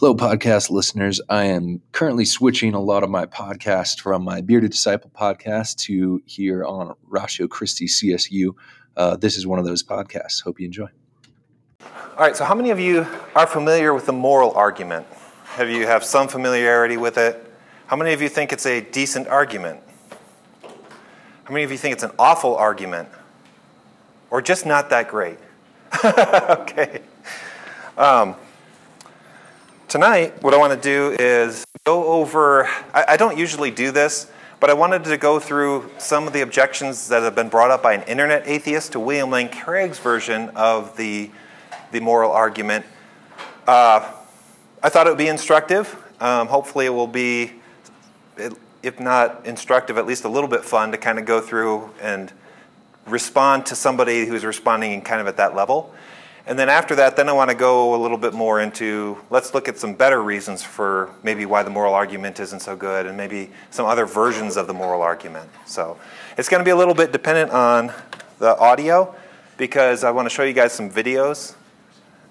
Hello, podcast listeners. I am currently switching a lot of my podcast from my Bearded Disciple podcast to here on Ratio Christi CSU. Uh, this is one of those podcasts. Hope you enjoy. All right, so how many of you are familiar with the moral argument? Have you have some familiarity with it? How many of you think it's a decent argument? How many of you think it's an awful argument? Or just not that great? okay. Um, Tonight, what I want to do is go over, I, I, don't usually do this, but I wanted to go through some of the objections that have been brought up by an internet atheist to William Lane Craig's version of the, the moral argument. Uh, I thought it would be instructive. Um, hopefully, it will be, if not instructive, at least a little bit fun to kind of go through and respond to somebody who's responding in kind of at that level. And then after that, then I want to go a little bit more into let's look at some better reasons for maybe why the moral argument isn't so good and maybe some other versions of the moral argument. So it's going to be a little bit dependent on the audio because I want to show you guys some videos.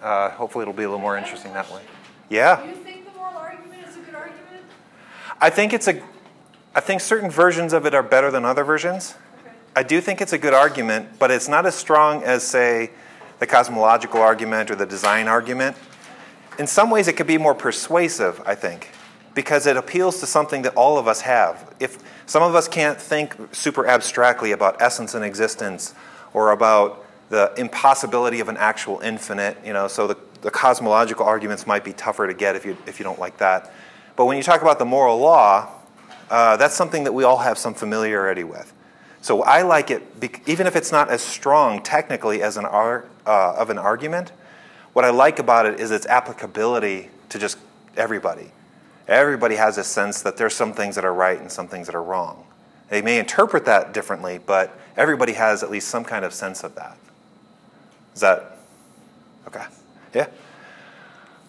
Uh, hopefully, it'll be a little more interesting that way. Yeah. Do you think the moral argument is a good argument? I think it's a. I think certain versions of it are better than other versions. Okay. I do think it's a good argument, but it's not as strong as say the cosmological argument or the design argument. In some ways, it could be more persuasive, I think, because it appeals to something that all of us have. If some of us can't think super abstractly about essence and existence or about the impossibility of an actual infinite, you know, so the, the cosmological arguments might be tougher to get if you, if you don't like that. But when you talk about the moral law, uh, that's something that we all have some familiarity with. So I like it, even if it's not as strong technically as an art uh, of an argument. What I like about it is its applicability to just everybody. Everybody has a sense that there's some things that are right and some things that are wrong. They may interpret that differently, but everybody has at least some kind of sense of that. Is that okay? Yeah.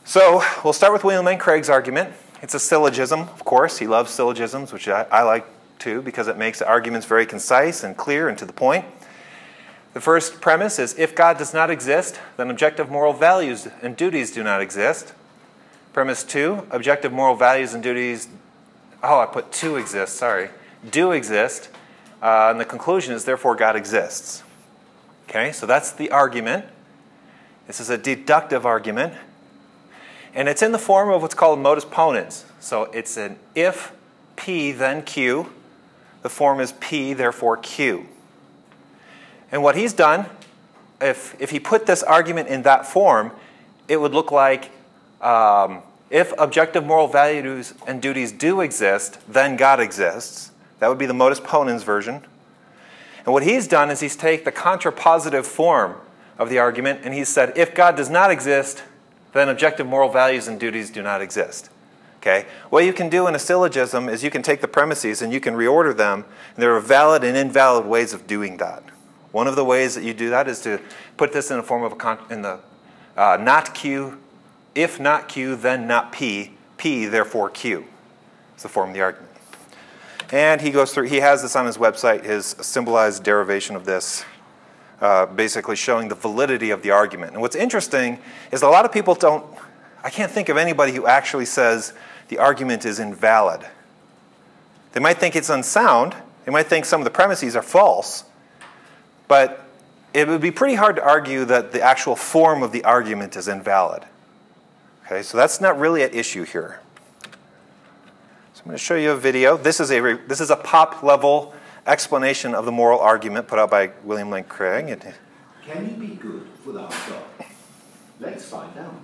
So we'll start with William Lane Craig's argument. It's a syllogism, of course. He loves syllogisms, which I, I like too, because it makes the arguments very concise and clear and to the point. The first premise is if God does not exist, then objective moral values and duties do not exist. Premise two objective moral values and duties, oh, I put two exist, sorry, do exist. Uh, and the conclusion is therefore God exists. Okay, so that's the argument. This is a deductive argument. And it's in the form of what's called modus ponens. So it's an if P, then Q. The form is P, therefore Q. And what he's done, if, if he put this argument in that form, it would look like um, if objective moral values and duties do exist, then God exists. That would be the modus ponens version. And what he's done is he's taken the contrapositive form of the argument and he's said if God does not exist, then objective moral values and duties do not exist. Okay? What you can do in a syllogism is you can take the premises and you can reorder them, and there are valid and invalid ways of doing that. One of the ways that you do that is to put this in a form of a con- in the uh, not Q, if not Q, then not P, P therefore Q. It's the form of the argument. And he goes through, he has this on his website, his symbolized derivation of this, uh, basically showing the validity of the argument. And what's interesting is a lot of people don't, I can't think of anybody who actually says the argument is invalid. They might think it's unsound, they might think some of the premises are false, but it would be pretty hard to argue that the actual form of the argument is invalid. Okay, so that's not really at issue here. So I'm going to show you a video. This is a, this is a pop level explanation of the moral argument put out by William Lane Craig. Can you be good without God? Let's find out.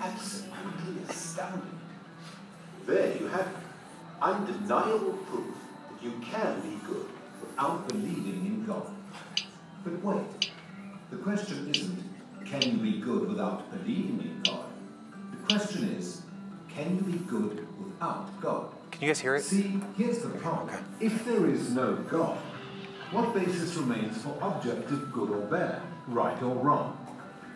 Absolutely astounding. There you have it. Undeniable proof you can be good without believing in God. But wait, the question isn't, can you be good without believing in God? The question is, can you be good without God? Can you guys hear it? See, here's the problem. Okay. If there is no God, what basis remains for objective good or bad, right or wrong?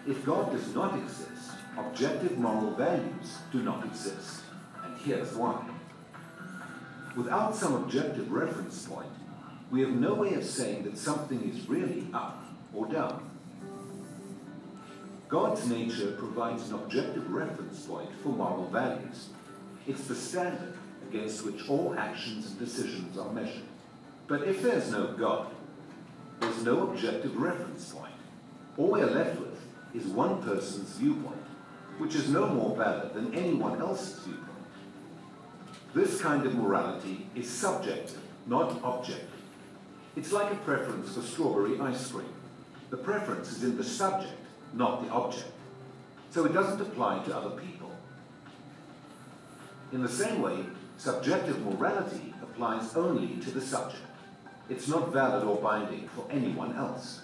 If God does not exist, objective moral values do not exist. And here's why. Without some objective reference point, we have no way of saying that something is really up or down. God's nature provides an objective reference point for moral values. It's the standard against which all actions and decisions are measured. But if there's no God, there's no objective reference point. All we're left with is one person's viewpoint, which is no more valid than anyone else's viewpoint. This kind of morality is subjective, not objective. It's like a preference for strawberry ice cream. The preference is in the subject, not the object. So it doesn't apply to other people. In the same way, subjective morality applies only to the subject. It's not valid or binding for anyone else.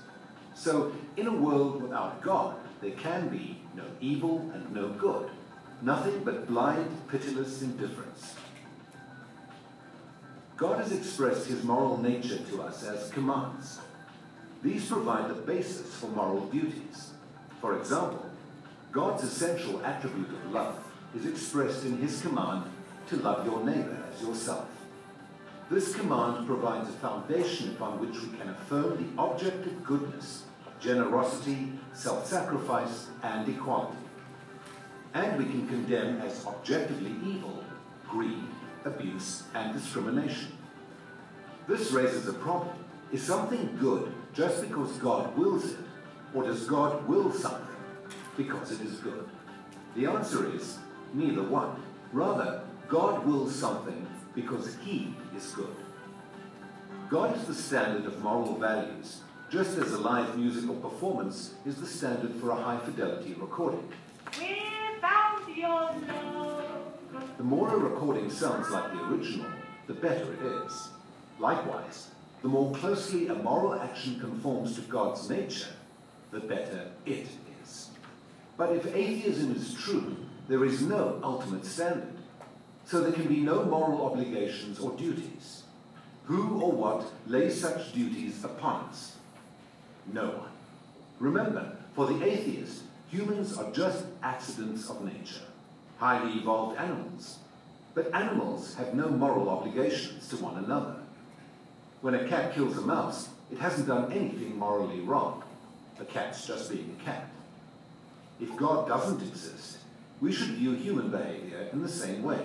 So, in a world without God, there can be no evil and no good, nothing but blind, pitiless indifference. God has expressed his moral nature to us as commands. These provide the basis for moral duties. For example, God's essential attribute of love is expressed in his command to love your neighbor as yourself. This command provides a foundation upon which we can affirm the objective goodness, generosity, self-sacrifice, and equality. And we can condemn as objectively evil greed, abuse, and discrimination. This raises a problem. Is something good just because God wills it, or does God will something because it is good? The answer is neither one. Rather, God wills something because he is good. God is the standard of moral values, just as a live musical performance is the standard for a high fidelity recording. Without your love. The more a recording sounds like the original, the better it is. Likewise, the more closely a moral action conforms to God's nature, the better it is. But if atheism is true, there is no ultimate standard. So there can be no moral obligations or duties. Who or what lays such duties upon us? No one. Remember, for the atheist, humans are just accidents of nature, highly evolved animals. But animals have no moral obligations to one another. When a cat kills a mouse, it hasn't done anything morally wrong. The cat's just being a cat. If God doesn't exist, we should view human behavior in the same way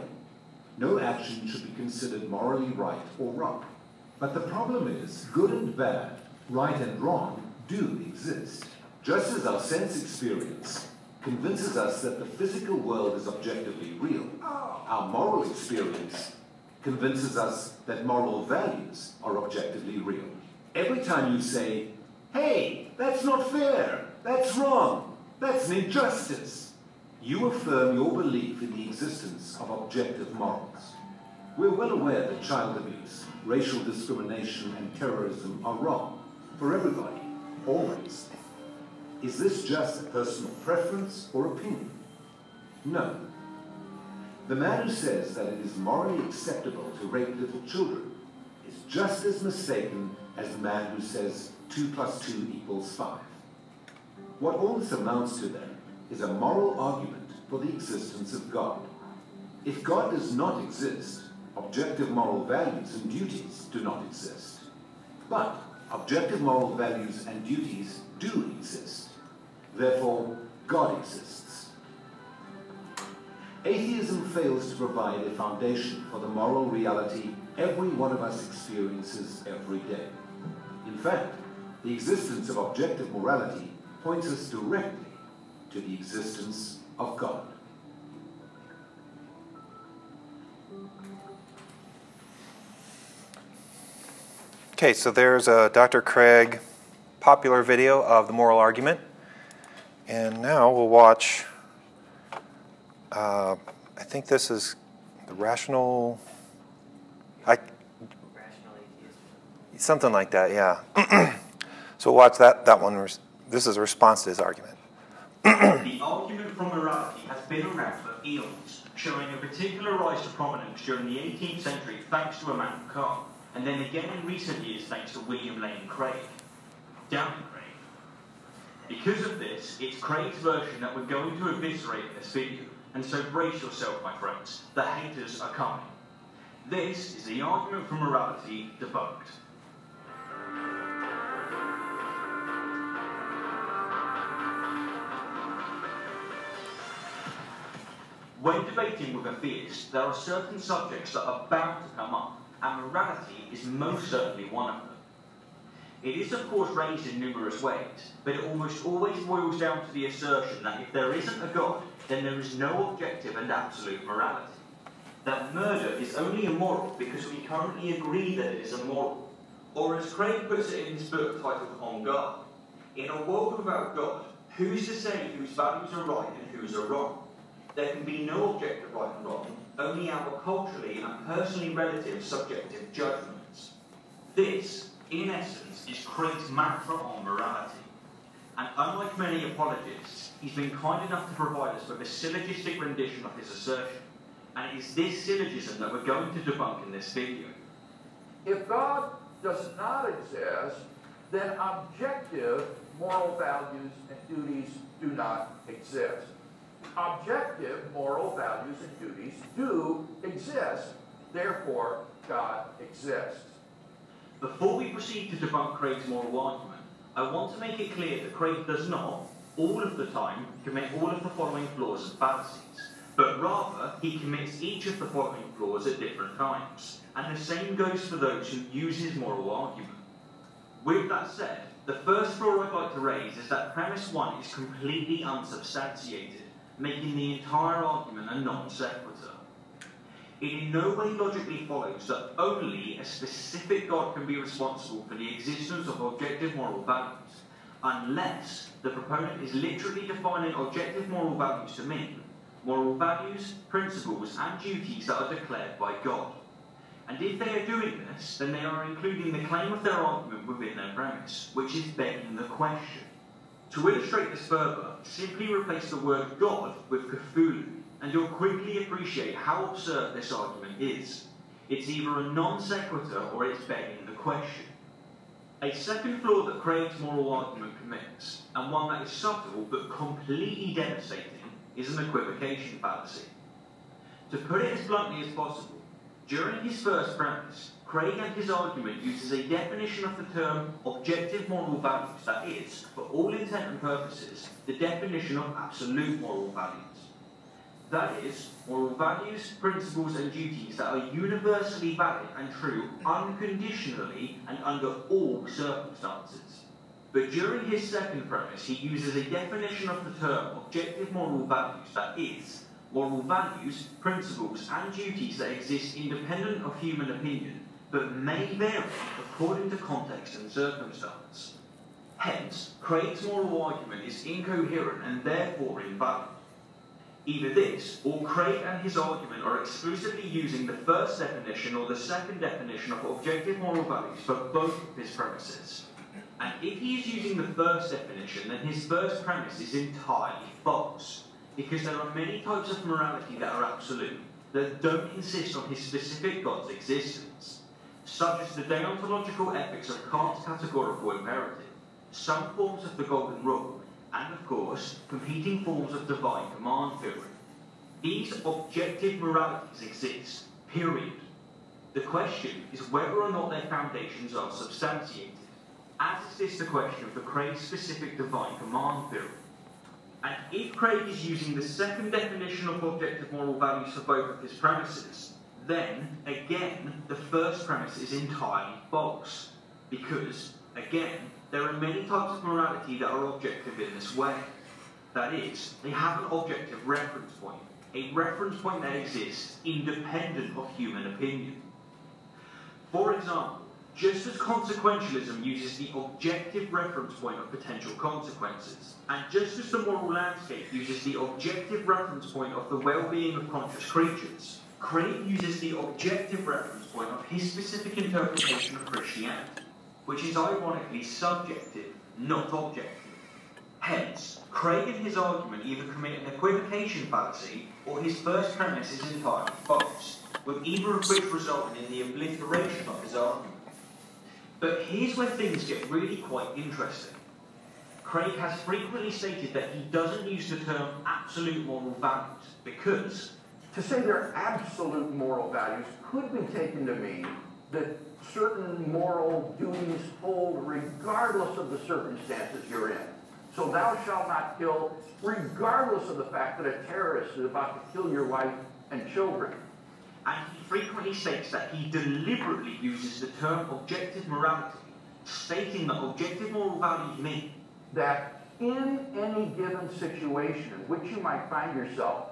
no action should be considered morally right or wrong. But the problem is, good and bad, right and wrong, do exist. Just as our sense experience convinces us that the physical world is objectively real, our moral experience convinces us that moral values are objectively real. Every time you say, hey, that's not fair, that's wrong, that's an injustice, you affirm your belief in the existence of objective morals. We're well aware that child abuse, racial discrimination, and terrorism are wrong for everybody, always. Is this just a personal preference or opinion? No. The man who says that it is morally acceptable to rape little children is just as mistaken as the man who says 2 plus 2 equals 5. What all this amounts to then is a moral argument for the existence of God. If God does not exist, objective moral values and duties do not exist. But objective moral values and duties do exist. Therefore, God exists. Atheism fails to provide a foundation for the moral reality every one of us experiences every day. In fact, the existence of objective morality points us directly to the existence of God. Okay, so there's uh, a Dr. Craig popular video of the moral argument. And now we'll watch, uh, I think this is the rational, I, something like that, yeah. so watch that, that one. This is a response to his argument. the argument from morality has been around for eons, showing a particular rise to prominence during the 18th century thanks to Immanuel Kant, and then again in recent years thanks to William Lane Craig. Down. Because of this, it's Craig's version that we're going to eviscerate this video. And so brace yourself, my friends. The haters are coming. This is the argument for morality debunked. When debating with a theist, there are certain subjects that are bound to come up, and morality is most certainly one of them. It is, of course, raised in numerous ways, but it almost always boils down to the assertion that if there isn't a God, then there is no objective and absolute morality. That murder is only immoral because we currently agree that it is immoral. Or as Craig puts it in his book titled On Guard, in a world without God, who's to say whose values are right and whose are wrong? There can be no objective right and wrong, only our culturally and personally relative subjective judgments. This, in essence, is Craig's mantra on morality. And unlike many apologists, he's been kind enough to provide us with a syllogistic rendition of his assertion. And it is this syllogism that we're going to debunk in this video. If God does not exist, then objective moral values and duties do not exist. Objective moral values and duties do exist. Therefore, God exists. Before we proceed to debunk Craig's moral argument, I want to make it clear that Craig does not, all of the time, commit all of the following flaws and fallacies, but rather he commits each of the following flaws at different times. And the same goes for those who use his moral argument. With that said, the first flaw I'd like to raise is that premise one is completely unsubstantiated, making the entire argument a non sequitur. It in no way logically follows that only a specific God can be responsible for the existence of objective moral values, unless the proponent is literally defining objective moral values to mean moral values, principles, and duties that are declared by God. And if they are doing this, then they are including the claim of their argument within their premise, which is begging the question. To illustrate this further, simply replace the word God with Cthulhu, and you'll quickly appreciate how absurd this argument is. It's either a non sequitur or it's begging the question. A second flaw that Craig's moral argument commits, and one that is subtle but completely devastating, is an equivocation fallacy. To put it as bluntly as possible, during his first premise, Craig and his argument uses a definition of the term objective moral values that is, for all intent and purposes, the definition of absolute moral values. That is, moral values, principles, and duties that are universally valid and true unconditionally and under all circumstances. But during his second premise, he uses a definition of the term objective moral values that is, moral values, principles, and duties that exist independent of human opinion, but may vary according to context and circumstance. Hence, Craig's moral argument is incoherent and therefore invalid. Either this, or Craig and his argument are exclusively using the first definition or the second definition of objective moral values for both of his premises. And if he is using the first definition, then his first premise is entirely false. Because there are many types of morality that are absolute, that don't insist on his specific God's existence, such as the deontological ethics of Kant's categorical imperative, some forms of the Golden Rule, and of course, competing forms of divine command theory. These objective moralities exist, period. The question is whether or not their foundations are substantiated, as is this the question of Craig's specific divine command theory. And if Craig is using the second definition of objective moral values for both of his premises, then, again, the first premise is entirely false. Because, again, there are many types of morality that are objective in this way. That is, they have an objective reference point, a reference point that exists independent of human opinion. For example, just as consequentialism uses the objective reference point of potential consequences, and just as the moral landscape uses the objective reference point of the well-being of conscious creatures, Craig uses the objective reference point of his specific interpretation of Christianity, which is ironically subjective, not objective. Hence, Craig in his argument either commit an equivocation fallacy or his first premise is entirely false, with either of which resulting in the obliteration of his argument. But here's where things get really quite interesting. Craig has frequently stated that he doesn't use the term absolute moral values because To say they're absolute moral values could be taken to mean that certain moral duties hold regardless of the circumstances you're in. So thou shalt not kill, regardless of the fact that a terrorist is about to kill your wife and children. And he frequently states that he deliberately uses the term objective morality, stating that objective moral values mean that in any given situation in which you might find yourself,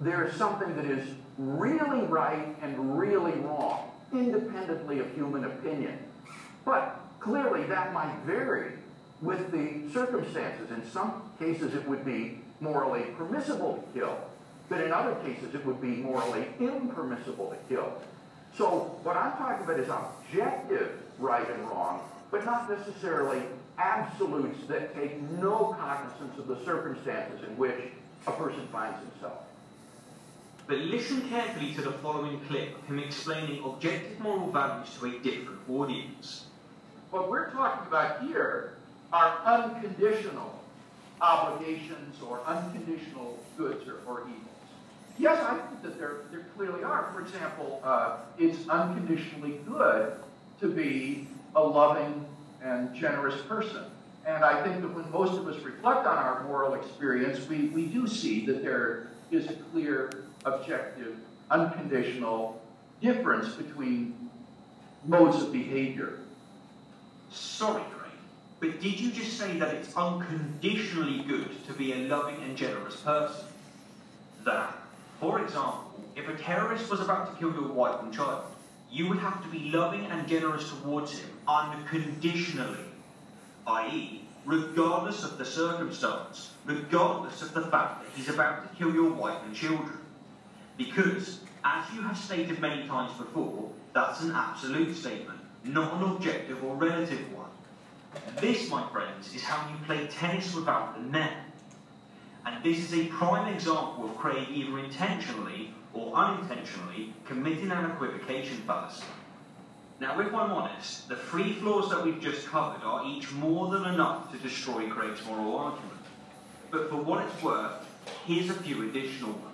there is something that is really right and really wrong, independently of human opinion. But clearly that might vary with the circumstances. In some cases, it would be morally permissible to kill, but in other cases, it would be morally impermissible to kill. So what I'm talking about is objective right and wrong, but not necessarily absolutes that take no cognizance of the circumstances in which a person finds himself. But listen carefully to the following clip of him explaining objective moral values to a different audience. What we're talking about here are unconditional obligations or unconditional goods or, or evils. Yes, I think that there, there clearly are. For example, uh, it's unconditionally good to be a loving and generous person. And I think that when most of us reflect on our moral experience, we, we do see that there is a clear, objective, unconditional difference between modes of behavior. Sorry, Craig, but did you just say that it's unconditionally good to be a loving and generous person? That, for example, if a terrorist was about to kill your wife and child, you would have to be loving and generous towards him unconditionally, i.e., regardless of the circumstance, regardless of the fact that he's about to kill your wife and children. Because, as you have stated many times before, that's an absolute statement, not an objective or relative one. This, my friends, is how you play tennis without the net. And this is a prime example of Craig either intentionally or unintentionally committing an equivocation fallacy. Now, if I'm honest, the three flaws that we've just covered are each more than enough to destroy Craig's moral argument. But for what it's worth, here's a few additional ones.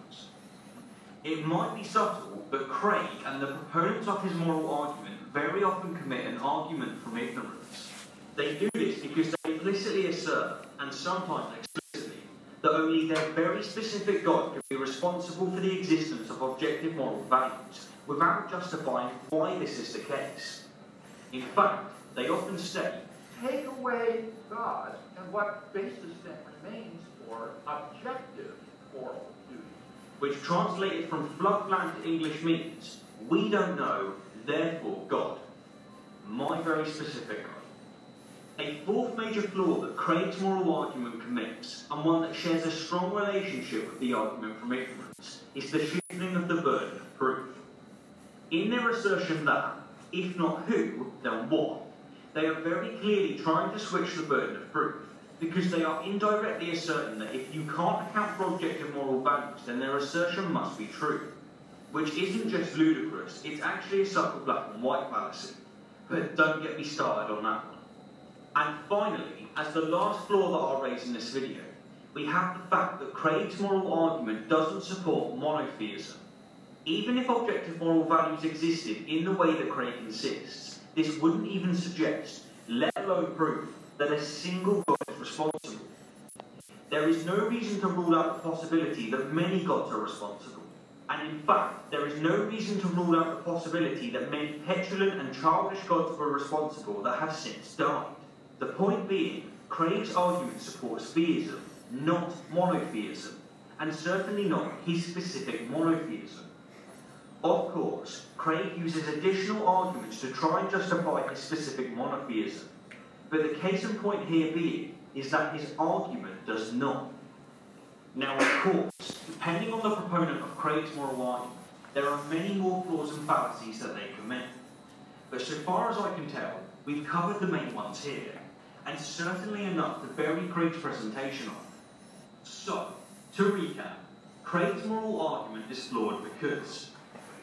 It might be subtle, but Craig and the proponents of his moral argument very often commit an argument from ignorance. They do this because they implicitly assert, and sometimes explicitly, that only their very specific God can be responsible for the existence of objective moral values, without justifying why this is the case. In fact, they often state, Take away God, and what basis then remains for objective moral? Which translated from floodland English means, we don't know, therefore God. My very specific. A fourth major flaw that Craig's moral argument commits, and one that shares a strong relationship with the argument from ignorance, is the shifting of the burden of proof. In their assertion that, if not who, then what, they are very clearly trying to switch the burden of proof, because they are indirectly asserting that if you can't account for objective moral values, then their assertion must be true. Which isn't just ludicrous, it's actually a subtle black and white fallacy. But don't get me started on that one. And finally, as the last flaw that I'll raise in this video, we have the fact that Craig's moral argument doesn't support monotheism. Even if objective moral values existed in the way that Craig insists, this wouldn't even suggest, let alone prove, that a single God is responsible. There is no reason to rule out the possibility that many gods are responsible. And in fact, there is no reason to rule out the possibility that many petulant and childish gods were responsible that have since died. The point being, Craig's argument supports theism, not monotheism, and certainly not his specific monotheism. Of course, Craig uses additional arguments to try and justify his specific monotheism, but the case in point here being is that his argument does not. Now, of course, depending on the proponent of Craig's moral argument, there are many more flaws and fallacies that they commit. But so far as I can tell, we've covered the main ones here, and certainly enough to bury Craig's presentation on. So, to recap, Craig's moral argument is flawed because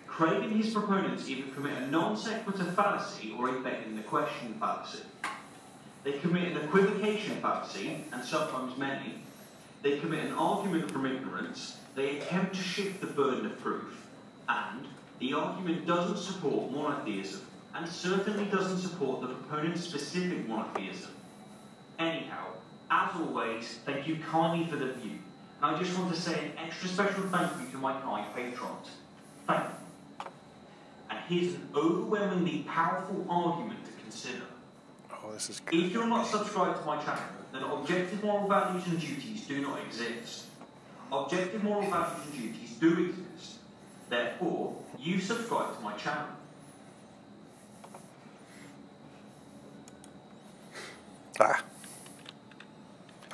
Craig and his proponents either commit a non sequitur fallacy or a begging the question fallacy. They commit an equivocation fallacy, and sometimes many. They commit an argument from ignorance. They attempt to shift the burden of proof. And the argument doesn't support monotheism, and certainly doesn't support the proponent's specific monotheism. Anyhow, as always, thank you kindly for the view. And I just want to say an extra special thank you to my kind patrons. Thank you. And here's an overwhelmingly powerful argument to consider. Oh, this is If you're not subscribed to my channel, then objective moral values and duties do not exist. Objective moral values and duties do exist. Therefore, you subscribe to my channel. Ah.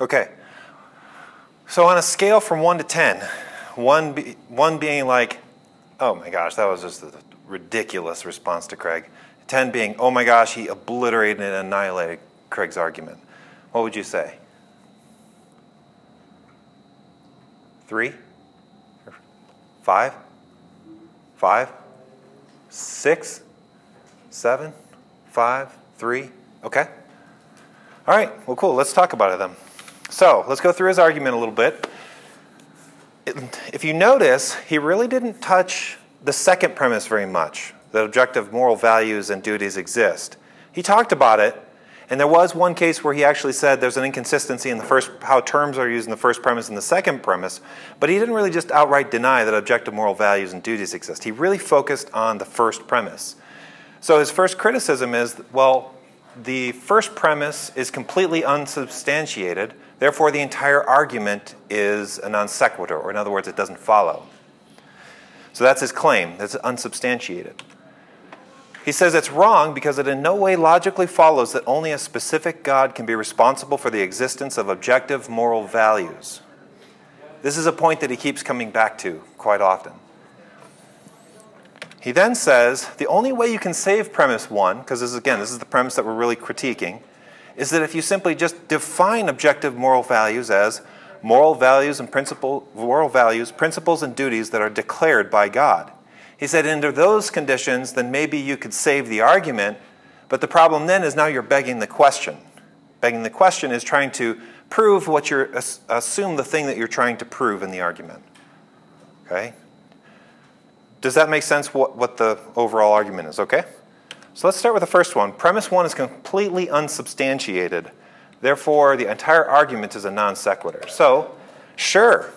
Okay. So on a scale from 1 to 10, 1, be, one being like, oh my gosh, that was just a ridiculous response to Craig. 10 being, oh my gosh, he obliterated and annihilated Craig's argument. What would you say? Three? Five? Five? Six? Seven? Five? Three? Okay. All right, well, cool. Let's talk about it then. So let's go through his argument a little bit. If you notice, he really didn't touch the second premise very much that objective moral values and duties exist. He talked about it, and there was one case where he actually said there's an inconsistency in the first, how terms are used in the first premise and the second premise, but he didn't really just outright deny that objective moral values and duties exist. He really focused on the first premise. So his first criticism is well, the first premise is completely unsubstantiated, therefore, the entire argument is a non sequitur, or in other words, it doesn't follow. So that's his claim, that's unsubstantiated. He says it's wrong because it in no way logically follows that only a specific God can be responsible for the existence of objective moral values. This is a point that he keeps coming back to quite often. He then says the only way you can save premise one, because this is, again, this is the premise that we're really critiquing, is that if you simply just define objective moral values as moral values and principle, moral values, principles and duties that are declared by God. He said under those conditions, then maybe you could save the argument, but the problem then is now you're begging the question. Begging the question is trying to prove what you're assume the thing that you're trying to prove in the argument. Okay? Does that make sense what, what the overall argument is? Okay? So let's start with the first one. Premise one is completely unsubstantiated. Therefore, the entire argument is a non sequitur. So, sure,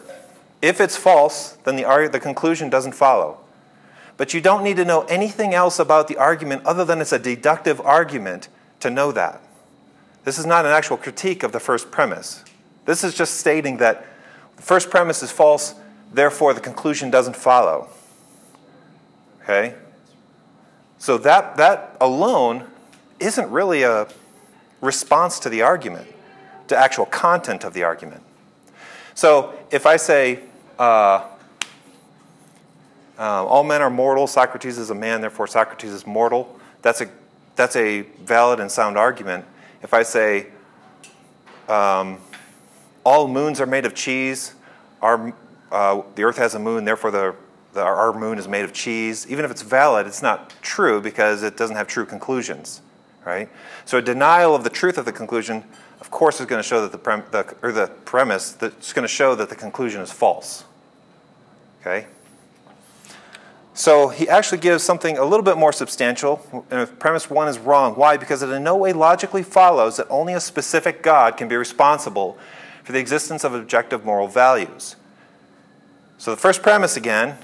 if it's false, then the, the conclusion doesn't follow. But you don't need to know anything else about the argument other than it's a deductive argument to know that. This is not an actual critique of the first premise. This is just stating that the first premise is false, therefore the conclusion doesn't follow. Okay? So that, that alone isn't really a response to the argument, to actual content of the argument. So if I say, uh, uh, all men are mortal, Socrates is a man, therefore Socrates is mortal, that's a, that's a valid and sound argument. If I say, um, all moons are made of cheese, our, uh, the earth has a moon, therefore the, the, our moon is made of cheese, even if it's valid, it's not true because it doesn't have true conclusions right? So a denial of the truth of the conclusion, of course, is going to show that the, prem- the or the premise that's going to show that the conclusion is false. Okay. So he actually gives something a little bit more substantial. And if premise one is wrong, why? Because it in no way logically follows that only a specific God can be responsible for the existence of objective moral values. So the first premise again,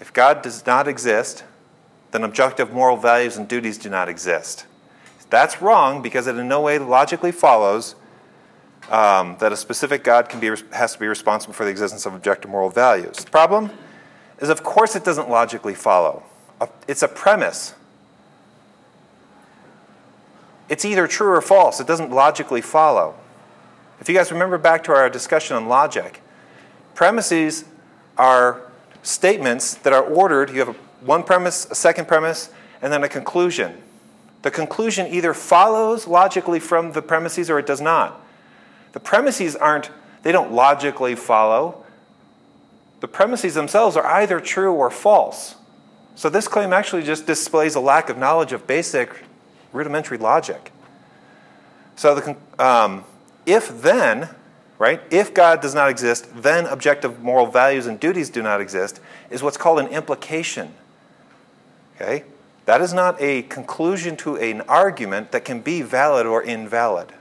if God does not exist, then objective moral values and duties do not exist. That's wrong because it in no way logically follows um, that a specific God can be, has to be responsible for the existence of objective moral values. Problem is, of course, it doesn't logically follow. It's a premise. It's either true or false. It doesn't logically follow. If you guys remember back to our discussion on logic, premises are statements that are ordered. You have one premise, a second premise, and then a conclusion. The conclusion either follows logically from the premises or it does not. The premises aren't, they don't logically follow. The premises themselves are either true or false. So this claim actually just displays a lack of knowledge of basic rudimentary logic. So the, um, if then, right, if God does not exist, then objective moral values and duties do not exist, is what's called an implication. Okay? That is not a conclusion to an argument that can be valid or invalid.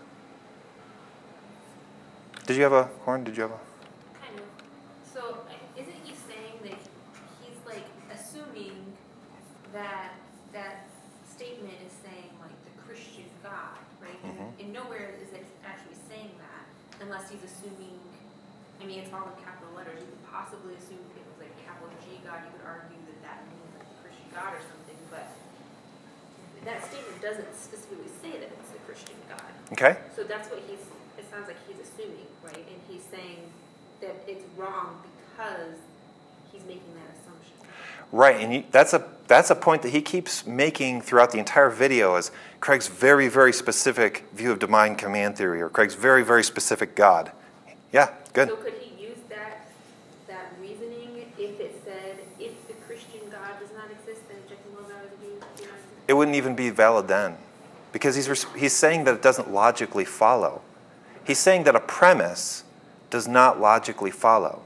Did you have a horn? Did you have a? Kind of. So I- isn't he saying that he's like assuming that that statement is saying like the Christian God, right? And, Mhm. and nowhere is it actually saying that unless he's assuming. I mean, it's all in capital letters. You could possibly assume if it was like capital G God, you could argue that that means like the Christian God or something, but that statement doesn't specifically say that it's a Christian God. Okay. So that's what he's, it sounds like he's assuming, right? And he's saying that it's wrong because he's making that assumption. Right, and you, that's a that's a point that he keeps making throughout the entire video. Is Craig's very very specific view of divine command theory, or Craig's very very specific God? Yeah, good. So could he use that, that reasoning if it said, if the Christian God does not exist, then objective moral values do do not exist? It wouldn't even be valid then, because he's he's saying that it doesn't logically follow. He's saying that a premise does not logically follow.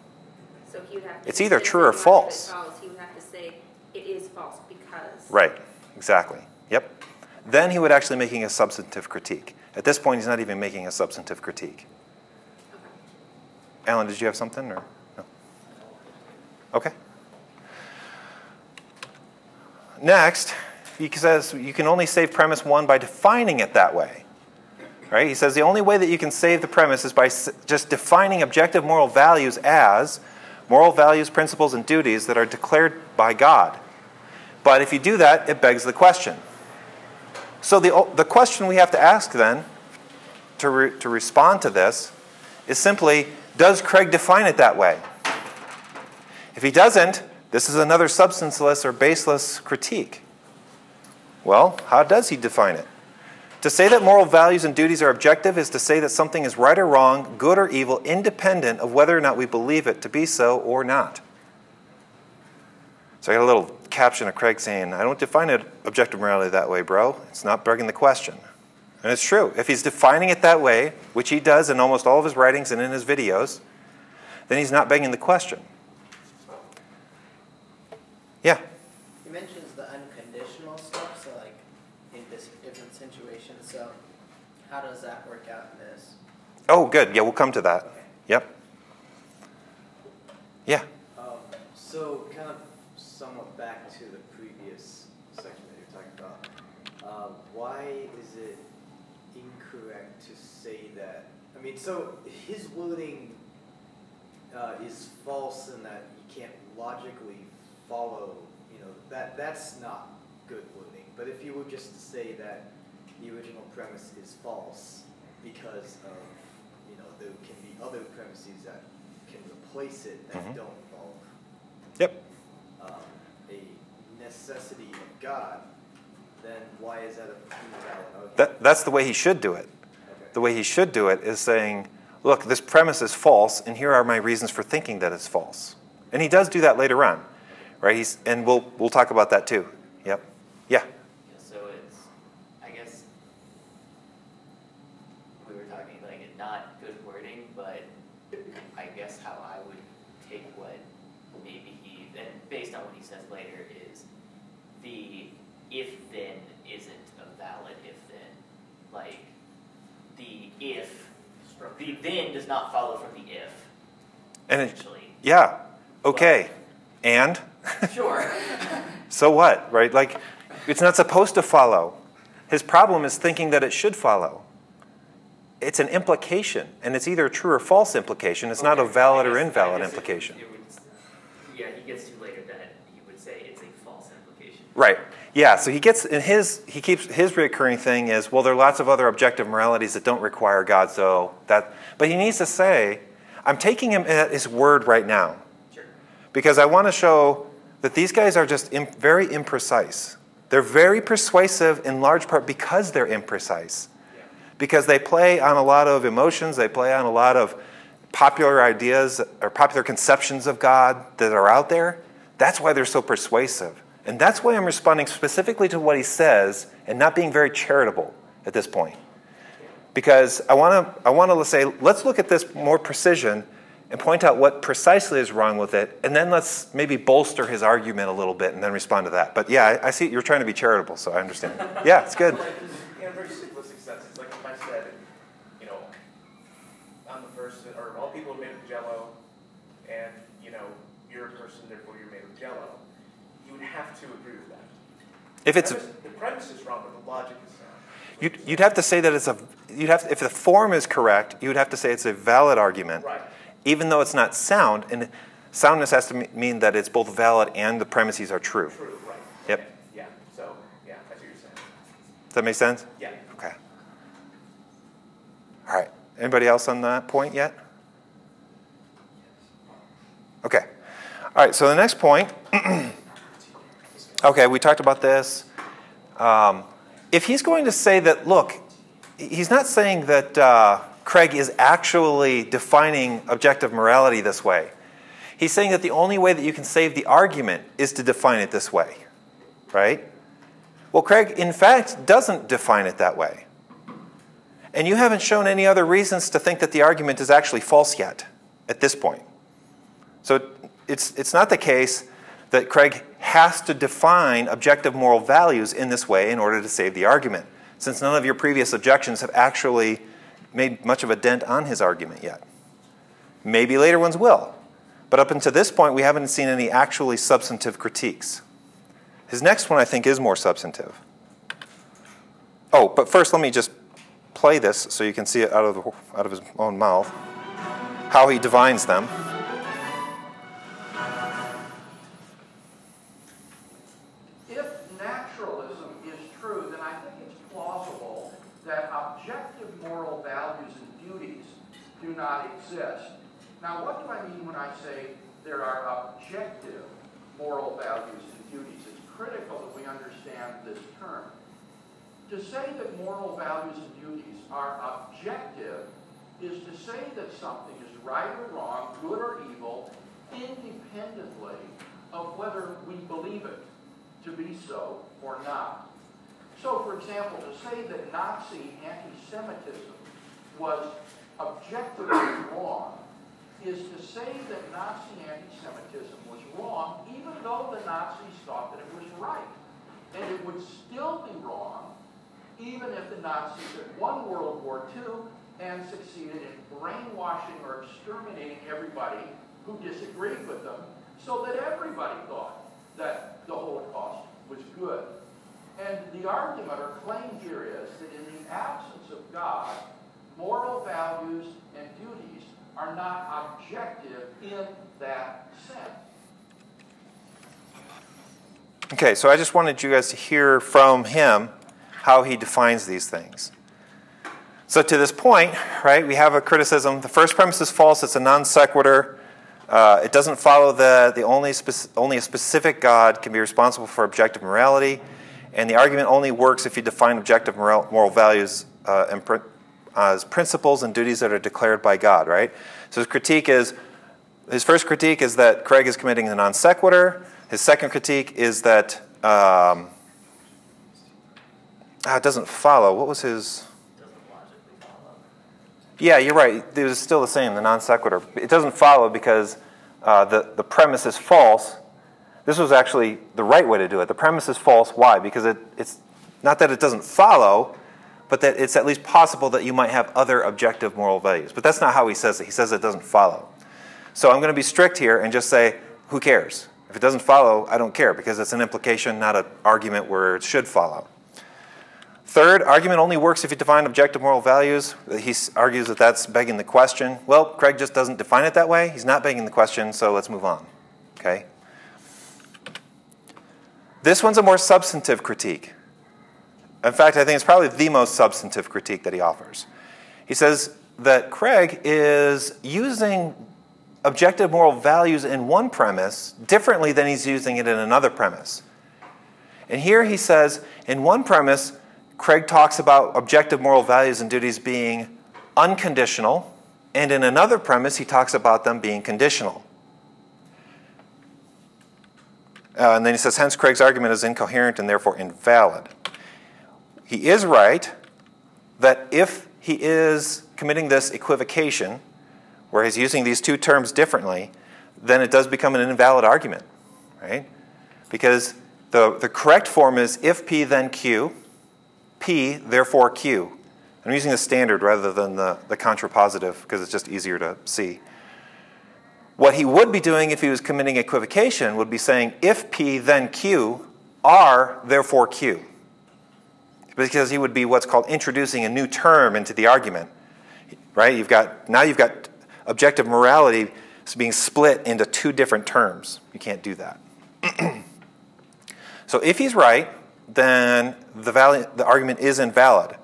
So he would have to. It's either true or false. He would have to say, it is false because. Right, exactly. Yep. Then he would actually be making a substantive critique. At this point, he's not even making a substantive critique. Okay. Alan, did you have something or no? Okay. Next, he says you can only save premise one by defining it that way. Right? He says the only way that you can save the premise is by just defining objective moral values as moral values, principles, and duties that are declared by God. But if you do that, it begs the question. So the, the question we have to ask then to, re, to respond to this is simply does Craig define it that way? If he doesn't, this is another substanceless or baseless critique. Well, how does he define it? To say that moral values and duties are objective is to say that something is right or wrong, good or evil, independent of whether or not we believe it to be so or not. So I got a little caption of Craig saying, I don't define it objective morality that way, bro. It's not begging the question. And it's true. If he's defining it that way, which he does in almost all of his writings and in his videos, then he's not begging the question. Yeah. He mentions the unconditional stuff, so like in this different situations. So how does that work out in this? Oh, good. Yeah, we'll come to that. Yep. Yeah. Um, so, kind of somewhat back to the previous section that you're talking about. Uh, why is it incorrect to say that? I mean, so his wording uh, is false in that you can't logically follow. You know that that's not good wording. But if you were just to say that the original premise is false because of you know there can be other premises that can replace it that Mhm. don't involve Yep. um, a necessity of God, then why is that a argument? That, that's the way he should do it. Okay. The way he should do it is saying, look, this premise is false, and here are my reasons for thinking that it's false. And he does do that later on, right? He's, and we'll, we'll talk about that too. Yep. Yeah. Yeah, so it's, I guess, we were talking like not good wording, but I guess how I would take what maybe he, and based on what he says later, is the if then isn't a valid if then. Like, the if, the then does not follow from the if, And it, yeah. Okay. And? Sure. So what, right? Like, it's not supposed to follow. His problem is thinking that it should follow. It's an implication, and it's either a true or false implication. It's not a valid or guess- I invalid guess it- implication. it would- Yeah, he gets to later that he would say it's a false implication. Right. Yeah. So he gets in his he keeps his recurring thing is well there are lots of other objective moralities that don't require God. So that but he needs to say I'm taking him at his word right now Sure. because I want to show that these guys are just very imprecise. They're very persuasive in large part because they're imprecise. Because they play on a lot of emotions, they play on a lot of popular ideas or popular conceptions of God that are out there. That's why they're so persuasive. And that's why I'm responding specifically to what he says and not being very charitable at this point. Because I want to I want to say let's look at this more precision and point out what precisely is wrong with it, and then let's maybe bolster his argument a little bit and then respond to that. But yeah, I, I see you're trying to be charitable, so I understand. Yeah, it's good. Like, in a very simplistic sense, it's like if I said, you know, on the first, and therefore you're made of jello, you would have to agree with that. If it's the premise, the premise is wrong, but the logic is sound. You'd, you'd have to say that it's a, you'd have, if the form is correct, you would have to say it's a valid argument. Right. Even though it's not sound, and soundness has to me- mean that it's both valid and the premises are true. True, right. Yep. Yeah, so, yeah, I see what you're saying. Does that make sense? Yeah. Okay. All right. Anybody else on that point yet? Okay. All right, so the next point. okay, we talked about this. Um, if he's going to say that, look, he's not saying that uh, Craig is actually defining objective morality this way. He's saying that the only way that you can save the argument is to define it this way, right? Well, Craig, in fact, doesn't define it that way. And you haven't shown any other reasons to think that the argument is actually false yet at this point. So it's, it's not the case that Craig has to define objective moral values in this way in order to save the argument, since none of your previous objections have actually made much of a dent on his argument yet. Maybe later ones will. But up until this point, we haven't seen any actually substantive critiques. His next one, I think, is more substantive. Oh, but first, let me just play this so you can see it out of, the, out of his own mouth, how he divines them. Not exist. Now, what do I mean when I say there are objective moral values and duties? It's critical that we understand this term. To say that moral values and duties are objective is to say that something is right or wrong, good or evil, independently of whether we believe it to be so or not. So, for example, to say that Nazi anti-Semitism was objectively wrong is to say that Nazi anti-Semitism was wrong even though the Nazis thought that it was right. And it would still be wrong even if the Nazis had won World War II and succeeded in brainwashing or exterminating everybody who disagreed with them so that everybody thought that the Holocaust was good. And the argument or claim here is that in the absence of God, moral values and duties are not objective in that sense. Okay, so I just wanted you guys to hear from him how he defines these things. So to this point, right, we have a criticism. The first premise is false. It's a non sequitur. Uh, it doesn't follow that the only, only a specific God can be responsible for objective morality, and the argument only works if you define objective moral, moral values uh, and pr- as principles and duties that are declared by God, right? So his critique is his first critique is that Craig is committing the non sequitur. His second critique is that um, ah, it doesn't follow. What was his? Yeah, you're right. It was still the same, the non sequitur. It doesn't follow because uh, the, the premise is false. This was actually the right way to do it. The premise is false. Why? Because it, it's not that it doesn't follow, but that it's at least possible that you might have other objective moral values. But that's not how he says it. He says it doesn't follow. So I'm going to be strict here and just say, who cares? If it doesn't follow, I don't care because it's an implication, not an argument where it should follow. Third, argument only works if you define objective moral values. He argues that that's begging the question. Well, Craig just doesn't define it that way. He's not begging the question, so let's move on. Okay? This one's a more substantive critique. In fact, I think it's probably the most substantive critique that he offers. He says that Craig is using objective moral values in one premise differently than he's using it in another premise. And here he says, in one premise, Craig talks about objective moral values and duties being unconditional, and in another premise, he talks about them being conditional. Uh, and then he says, hence, Craig's argument is incoherent and therefore invalid. He is right that if he is committing this equivocation, where he's using these two terms differently, then it does become an invalid argument, right? Because the, the correct form is if P then Q, P therefore Q. I'm using the standard rather than the, the contrapositive because it's just easier to see. What he would be doing if he was committing equivocation would be saying, if P, then Q, R, therefore Q. Because he would be what's called introducing a new term into the argument. Right? You've got, now you've got objective morality being split into two different terms. You can't do that. so if he's right, then the, value, the argument is invalid.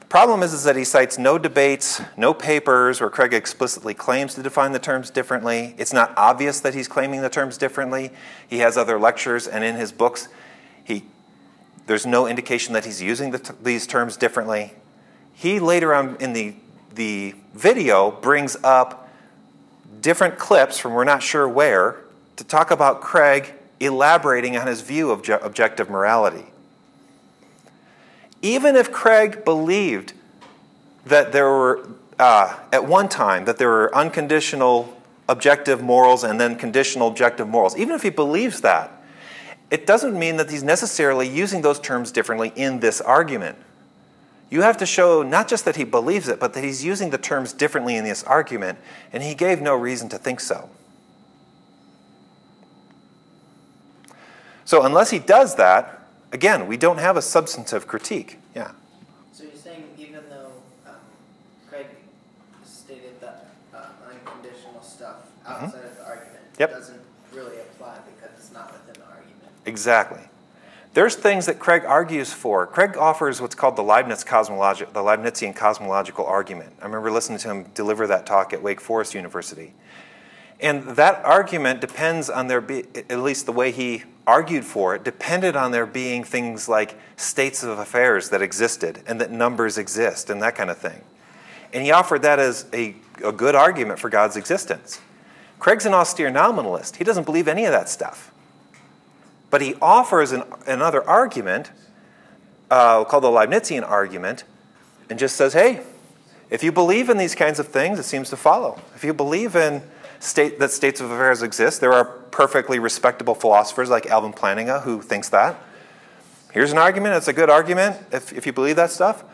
The problem is, is that he cites no debates, no papers where Craig explicitly claims to define the terms differently. It's not obvious that he's claiming the terms differently. He has other lectures, and in his books, he, there's no indication that he's using the these terms differently. He later on in the, the video brings up different clips from we're not sure where to talk about Craig elaborating on his view of objective morality. Even if Craig believed that there were, uh, at one time, that there were unconditional objective morals and then conditional objective morals, even if he believes that, it doesn't mean that he's necessarily using those terms differently in this argument. You have to show not just that he believes it, but that he's using the terms differently in this argument, and he gave no reason to think so. So, unless he does that, again, we don't have a substantive critique. Yeah. So, you're saying even though um, Craig stated that uh, unconditional stuff mm-hmm. outside mm-hmm. of the argument yep. doesn't really apply because it's not within the argument? Exactly. There's things that Craig argues for. Craig offers what's called the Leibniz cosmologi- the Leibnizian cosmological argument. I remember listening to him deliver that talk at Wake Forest University. And that argument depends on there be, at least the way he argued for it, depended on there being things like states of affairs that existed and that numbers exist and that kind of thing. And he offered that as a, a good argument for God's existence. Craig's an austere nominalist. He doesn't believe any of that stuff. But he offers an, another argument uh, called the Leibnizian argument and just says, hey, if you believe in these kinds of things, it seems to follow. If you believe in state, that states of affairs exist, there are perfectly respectable philosophers like Alvin Plantinga who thinks that. Here's an argument. It's a good argument if, if you believe that stuff.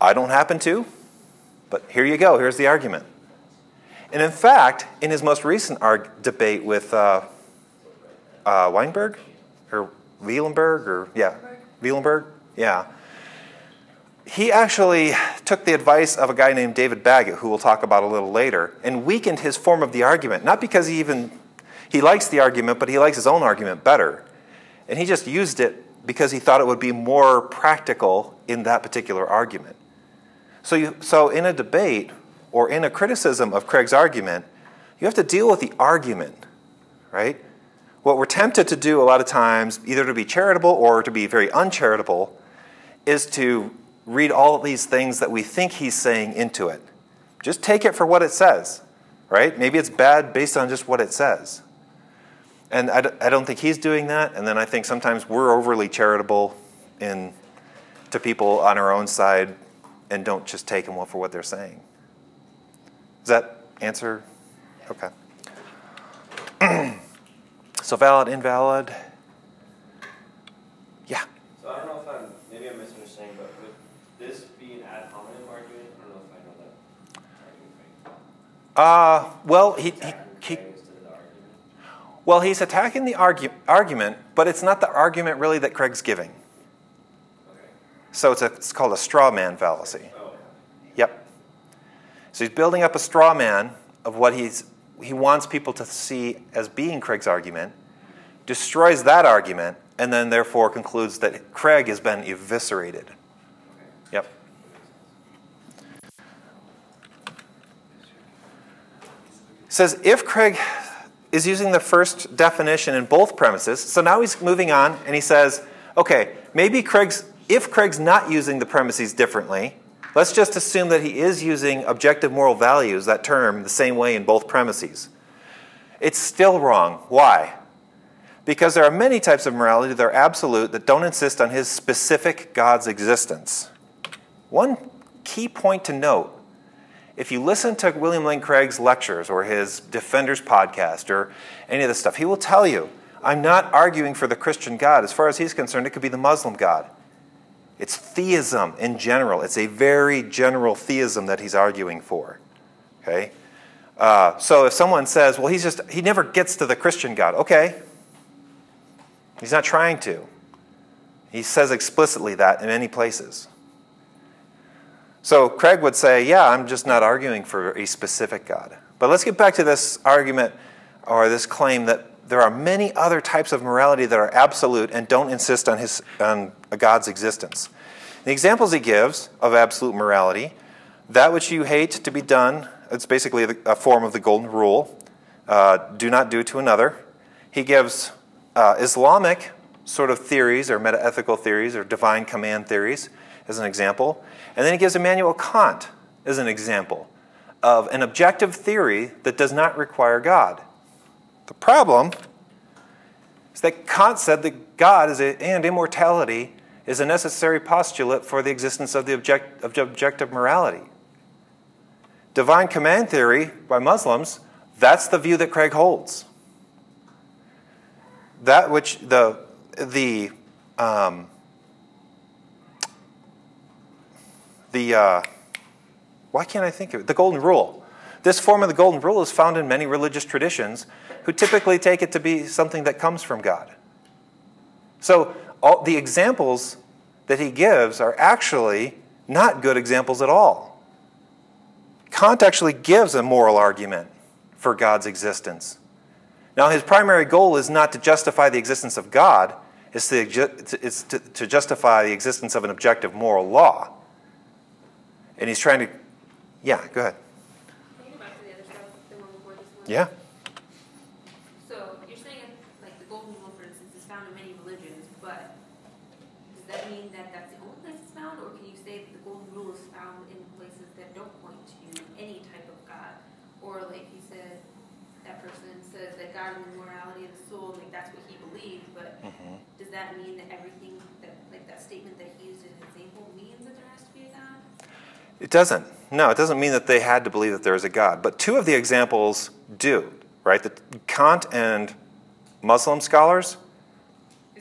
I don't happen to, but here you go. Here's the argument. And in fact, in his most recent debate with uh, uh, Weinberg, Wielenberg, or yeah, Wielenberg, yeah. He actually took the advice of a guy named David Baggett, who we'll talk about a little later, and weakened his form of the argument. Not because he even he likes the argument, but he likes his own argument better. And he just used it because he thought it would be more practical in that particular argument. So, you, so in a debate or in a criticism of Craig's argument, you have to deal with the argument, right? What we're tempted to do a lot of times, either to be charitable or to be very uncharitable, is to read all of these things that we think he's saying into it. Just take it for what it says, right? Maybe it's bad based on just what it says. And I d- I don't think he's doing that. And then I think sometimes we're overly charitable in, to people on our own side and don't just take them well for what they're saying. Does that answer? Okay. So valid, invalid. Yeah. So I don't know if I'm maybe I'm misunderstanding, but would this be an ad hominem argument? I don't know if I know that argument. Uh, well, he, he, he well, he's attacking the argu- argument, but it's not the argument really that Craig's giving. Okay. So it's, a, it's called a straw man fallacy. Oh. Yep. So he's building up a straw man of what he's, he wants people to see as being Craig's argument, destroys that argument, and then therefore concludes that Craig has been eviscerated. Yep. Says if Craig is using the first definition in both premises, so now he's moving on and he says, okay, maybe Craig's, if Craig's not using the premises differently, let's just assume that he is using objective moral values, that term, the same way in both premises. It's still wrong. Why? Because there are many types of morality that are absolute that don't insist on his specific God's existence. One key point to note if you listen to William Lane Craig's lectures or his Defenders podcast or any of this stuff, he will tell you, I'm not arguing for the Christian God. As far as he's concerned, it could be the Muslim God. It's theism in general. It's a very general theism that he's arguing for. Okay? Uh, so if someone says, well, he's just, he never gets to the Christian God, okay. He's not trying to. He says explicitly that in many places. So Craig would say, yeah, I'm just not arguing for a specific God. But let's get back to this argument or this claim that there are many other types of morality that are absolute and don't insist on, his, on a God's existence. The examples he gives of absolute morality that which you hate to be done, it's basically a form of the golden rule uh, do not do to another. He gives uh, Islamic sort of theories or metaethical theories or divine command theories as an example. And then he gives Immanuel Kant as an example of an objective theory that does not require God. The problem is that Kant said that God is a, and immortality is a necessary postulate for the existence of the object, of objective morality. Divine command theory by Muslims, that's the view that Craig holds. That which the, the, um, the, uh, why can't I think of it? The golden rule. This form of the golden rule is found in many religious traditions who typically take it to be something that comes from God. So all, the examples that he gives are actually not good examples at all. Kant actually gives a moral argument for God's existence. Now, his primary goal is not to justify the existence of God, it's to, it's to, to justify the existence of an objective moral law. And he's trying to, yeah, go ahead. Yeah. So you're saying like the golden rule, for instance, is found in many religions, but does that mean that that's the only place it's found, or can you say that the golden rule is found in places that don't point to any type of God, or like you said, that person says that God and the morality of the soul, like that's what he believed, but Mhm. does that mean that everything that like that statement that he used as an example means that there has to be a God? It doesn't. No, it doesn't mean that they had to believe that there is a God. But two of the examples do, right? The Kant and Muslim scholars,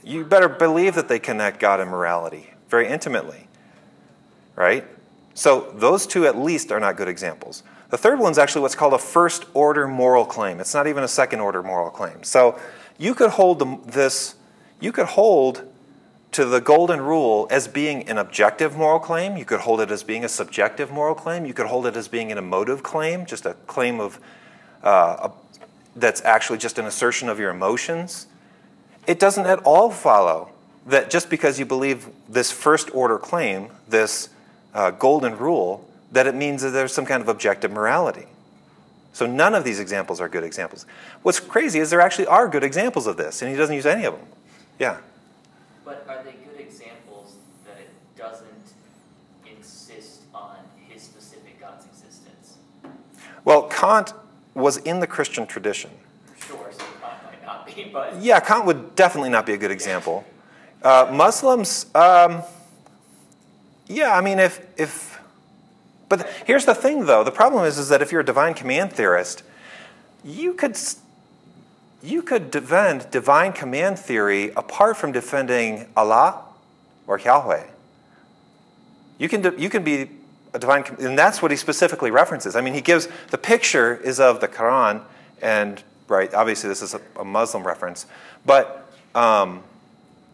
you better believe that they connect God and morality very intimately, right? So those two at least are not good examples. The third one's actually what's called a first order moral claim. It's not even a second order moral claim. So you could hold this, you could hold to the golden rule as being an objective moral claim. You could hold it as being a subjective moral claim. You could hold it as being an emotive claim, just a claim of uh, a, that's actually just an assertion of your emotions. It doesn't at all follow that just because you believe this first order claim, this uh, golden rule, that it means that there's some kind of objective morality. So none of these examples are good examples. What's crazy is there actually are good examples of this, and he doesn't use any of them. Yeah. But are they good examples that it doesn't insist on his specific God's existence? Well, Kant was in the Christian tradition. Sure, so Kant might not be, but Yeah, Kant would definitely not be a good example. Uh, Muslims, um, yeah, I mean, if, if, but here's the thing though the problem is, is that if you're a divine command theorist, you could, you could defend divine command theory apart from defending Allah or Yahweh. You can, you can be a divine, and that's what he specifically references. I mean, he gives the picture is of the Quran, and right, obviously this is a, a Muslim reference, but um,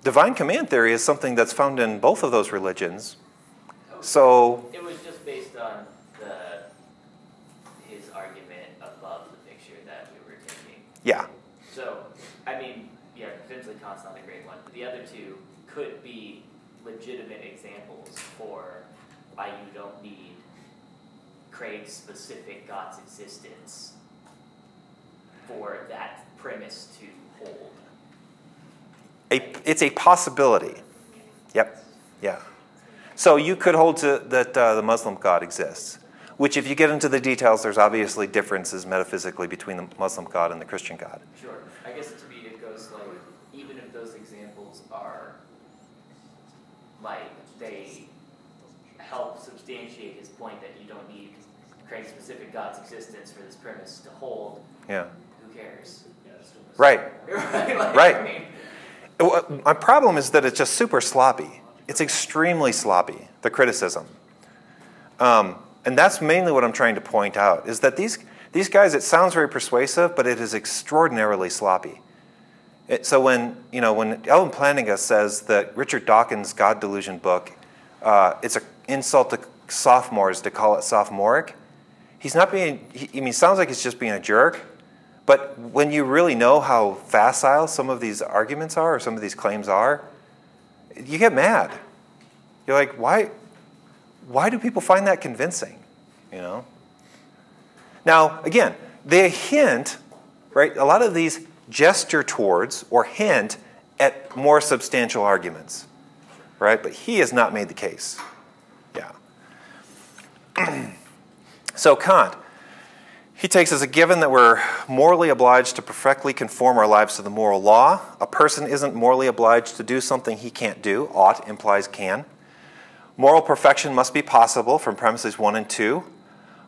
divine command theory is something that's found in both of those religions. So it was just based on the his argument above the picture that we were taking. yeah, So, I mean, yeah, potentially Kant's not a great one, but the other two could be legitimate examples for why you don't need Craig's specific God's existence for that premise to hold. a, it's a possibility. Yep, yeah. So you could hold to that uh, the Muslim God exists, which, if you get into the details, there's obviously differences metaphysically between the Muslim God and the Christian God. Sure. I guess to me it goes like, even if those examples are like they help substantiate his point that you don't need Craig's specific God's existence for this premise to hold, Yeah. who cares? Right. right. Like, Right. I mean, Uh, My problem is that it's just super sloppy. It's extremely sloppy, the criticism. Um, and that's mainly what I'm trying to point out, is that these, these guys, it sounds very persuasive, but it is extraordinarily sloppy. It, so when you know when Alvin Plantinga says that Richard Dawkins' God Delusion book, uh, it's an insult to sophomores to call it sophomoric. He's not being. He, I mean, sounds like he's just being a jerk. But when you really know how facile some of these arguments are, or some of these claims are, you get mad. You're like, why? Why do people find that convincing? You know. Now, again, they hint, right? A lot of these gesture towards or hint at more substantial arguments, right? But he has not made the case. So, Kant, he takes as a given that we're morally obliged to perfectly conform our lives to the moral law. A person isn't morally obliged to do something he can't do. Ought implies can. Moral perfection must be possible from premises 1 and 2.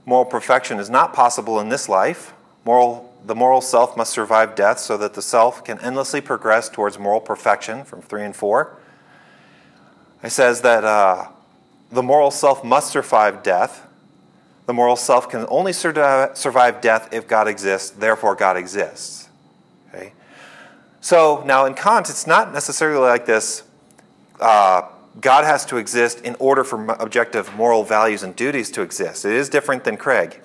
Moral perfection is not possible in this life. Moral, the moral self must survive death so that the self can endlessly progress towards moral perfection from 3 and 4. It says that uh, the moral self must survive death. The moral self can only survive death if God exists, therefore, God exists. Okay? So now in Kant, it's not necessarily like this uh, God has to exist in order for objective moral values and duties to exist. It is different than Craig.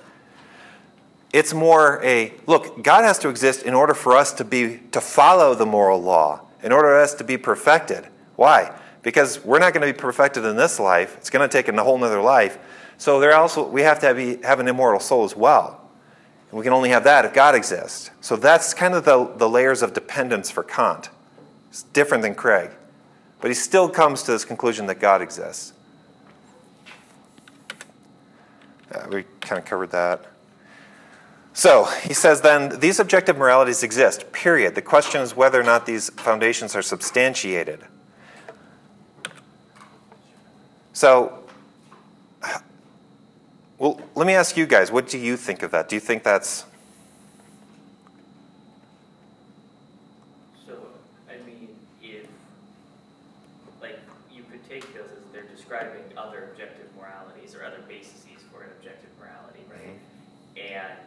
It's more a look, God has to exist in order for us to be to follow the moral law, in order for us to be perfected. Why? Because we're not going to be perfected in this life. It's going to take a whole nother life. So there also we have to have, have an immortal soul as well. And we can only have that if God exists. So that's kind of the, the layers of dependence for Kant. It's different than Craig. But he still comes to this conclusion that God exists. Uh, we kind of covered that. So he says then these objective moralities exist, period. The question is whether or not these foundations are substantiated. So, well, let me ask you guys what do you think of that? Do you think that's So, I mean, if, like, you could take those as they're describing other objective moralities or other bases for an objective morality, right? Mm-hmm. And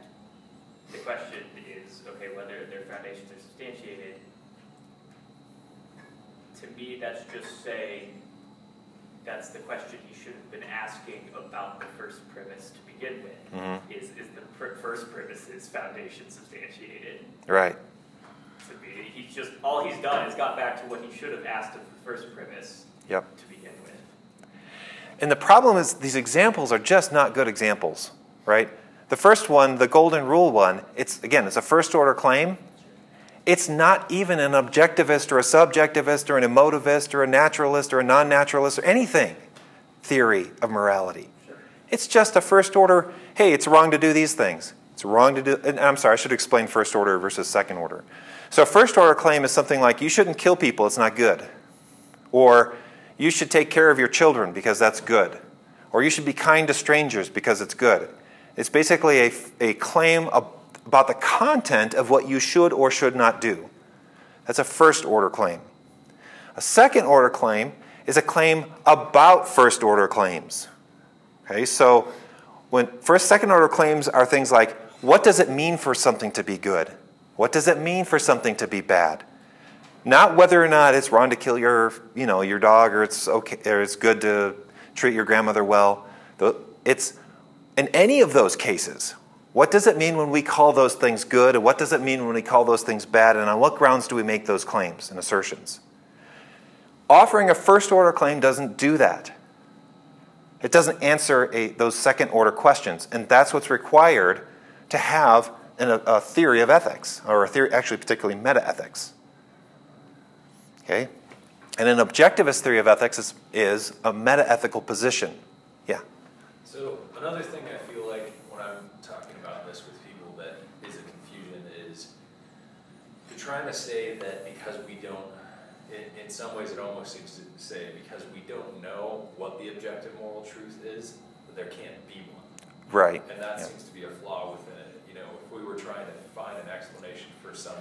the question is, okay, whether their foundations are substantiated. To me, that's just saying that's the question he should have been asking about the first premise to begin with. Mm-hmm. Is is the pr- first premise's foundation substantiated? Right. Me, he's just all he's done is got back to what he should have asked of the first premise. Yep. To begin with. And the problem is these examples are just not good examples, right? The first one, the golden rule one, it's again, it's a first order claim. It's not even an objectivist or a subjectivist or an emotivist or a naturalist or a non naturalist or anything theory of morality. It's just a first order, hey, it's wrong to do these things. It's wrong to do, I'm sorry, I should explain first order versus second order. So, first order claim is something like you shouldn't kill people, it's not good. Or you should take care of your children because that's good. Or you should be kind to strangers because it's good. It's basically a, a claim about the content of what you should or should not do. That's a first order claim. A second order claim is a claim about first order claims. Okay, so when first second order claims are things like what does it mean for something to be good? What does it mean for something to be bad? Not whether or not it's wrong to kill your, you know, your dog or it's okay or it's good to treat your grandmother well. It's in any of those cases. What does it mean when we call those things good and what does it mean when we call those things bad and on what grounds do we make those claims and assertions? Offering a first order claim doesn't do that. It doesn't answer a, those second order questions, and that's what's required to have an, a theory of ethics, or a theory, actually, particularly meta ethics. Okay? And an objectivist theory of ethics is, is a meta ethical position. Yeah? So, another thing I feel like when I'm talking about this with people that is a confusion is you're trying to say that because we don't, in, in some ways, it almost seems to say because we don't know what the objective moral truth is, there can't be one. Right. And that yeah. seems to be a flaw within it. You know, if we were trying to find an explanation for some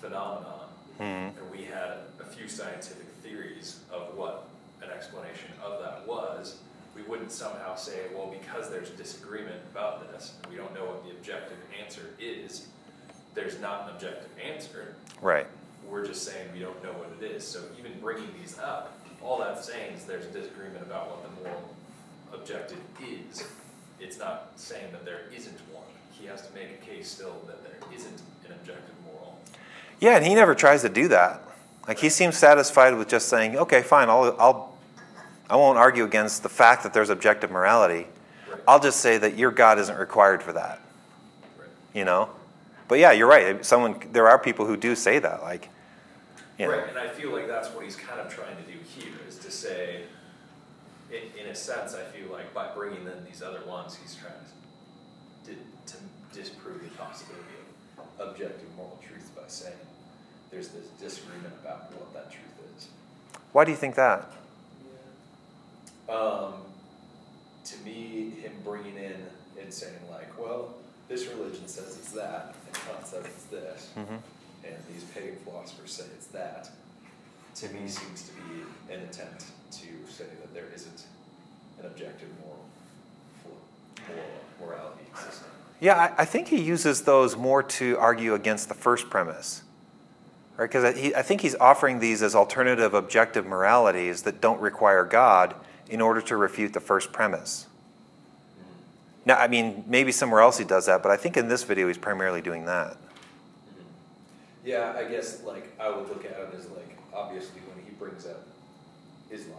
phenomenon, mm-hmm. and we had a few scientific theories of what an explanation of that was, we wouldn't somehow say, well, because there's disagreement about this, and we don't know what the objective answer is, there's not an objective answer. Right. We're just saying we don't know what it is. So even bringing these up, all that's saying is there's a disagreement about what the moral objective is. It's not saying that there isn't one. He has to make a case still that there isn't an objective moral. Yeah, and he never tries to do that. Like he seems satisfied with just saying, "Okay, fine. I'll, I'll, I won't argue against the fact that there's objective morality. I'll just say that your God isn't required for that." You know. But yeah, you're right. Someone, there are people who do say that. Like, you know. Right, and I feel like that's what he's kind of trying to do here, is to say, in, in a sense, I feel like by bringing in these other ones, he's trying to, to disprove the possibility of objective moral truth by saying there's this disagreement about what that truth is. Why do you think that? Um, to me, him bringing in and saying like, well, this religion says it's that, and Kant says it's this, Mhm. and these pagan philosophers say it's that, to me seems to be an attempt to say that there isn't an objective moral, moral morality system. Yeah, I, I think he uses those more to argue against the first premise. Right? Because I think he's offering these as alternative objective moralities that don't require God in order to refute the first premise. Now, I mean, maybe somewhere else he does that, but I think in this video he's primarily doing that. Mm-hmm. Yeah, I guess like I would look at it as like obviously when he brings up Islam,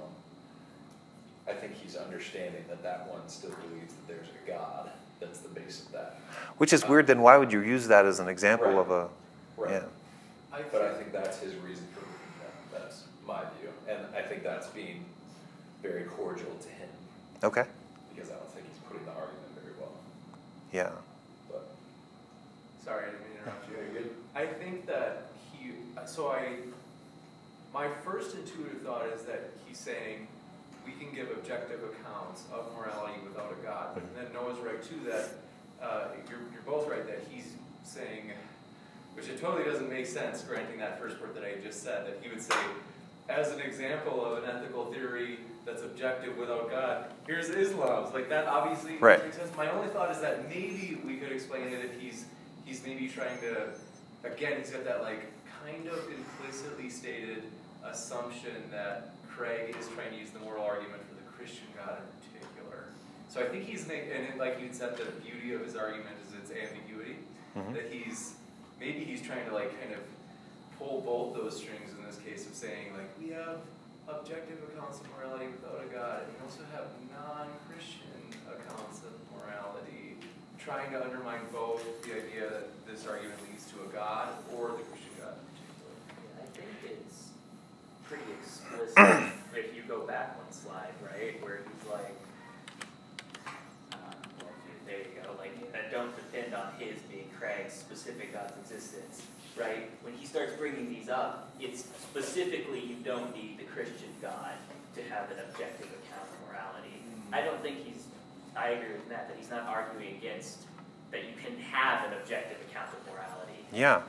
I think he's understanding that that one still believes that there's a God. That's the base of that. Which is uh, weird, then why would you use that as an example Right. of a. Right. Yeah. but I think that's his reason for bringing that. That's my view, and I think that's being very cordial to him Okay. because I don't think he's putting the argument very well. Yeah. But Sorry, I didn't mean to interrupt you. You're good. I think that he, so I, my first intuitive thought is that he's saying we can give objective accounts of morality without a God. But then Noah's right too that uh, you're, you're both right that he's saying, which it totally doesn't make sense, granting that first part that I just said, that he would say, as an example of an ethical theory that's objective without God, here's Islam's. Like that obviously Right. makes sense. My only thought is that maybe we could explain it if he's he's maybe trying to again he's got that like kind of implicitly stated assumption that Craig is trying to use the moral argument for the Christian God in particular. So I think he's make, and it, like you said, the beauty of his argument is its ambiguity. Mhm. That he's maybe he's trying to like kind of pull both those strings in this case of saying like we have objective accounts of morality without a God, and we also have non-Christian accounts of morality, trying to undermine both the idea that this argument leads to a God or the Christian God in particular. Yeah, I think it's pretty explicit if you go back one slide, right, where he's like, uh, well, there you go, like, that don't depend on his being Craig's specific God's existence, right? When he starts bringing these up, it's specifically you don't need the Christian God to have an objective account of morality. Mm. I don't think he's, I agree with Matt, that he's not arguing against that you can have an objective account of morality Yeah.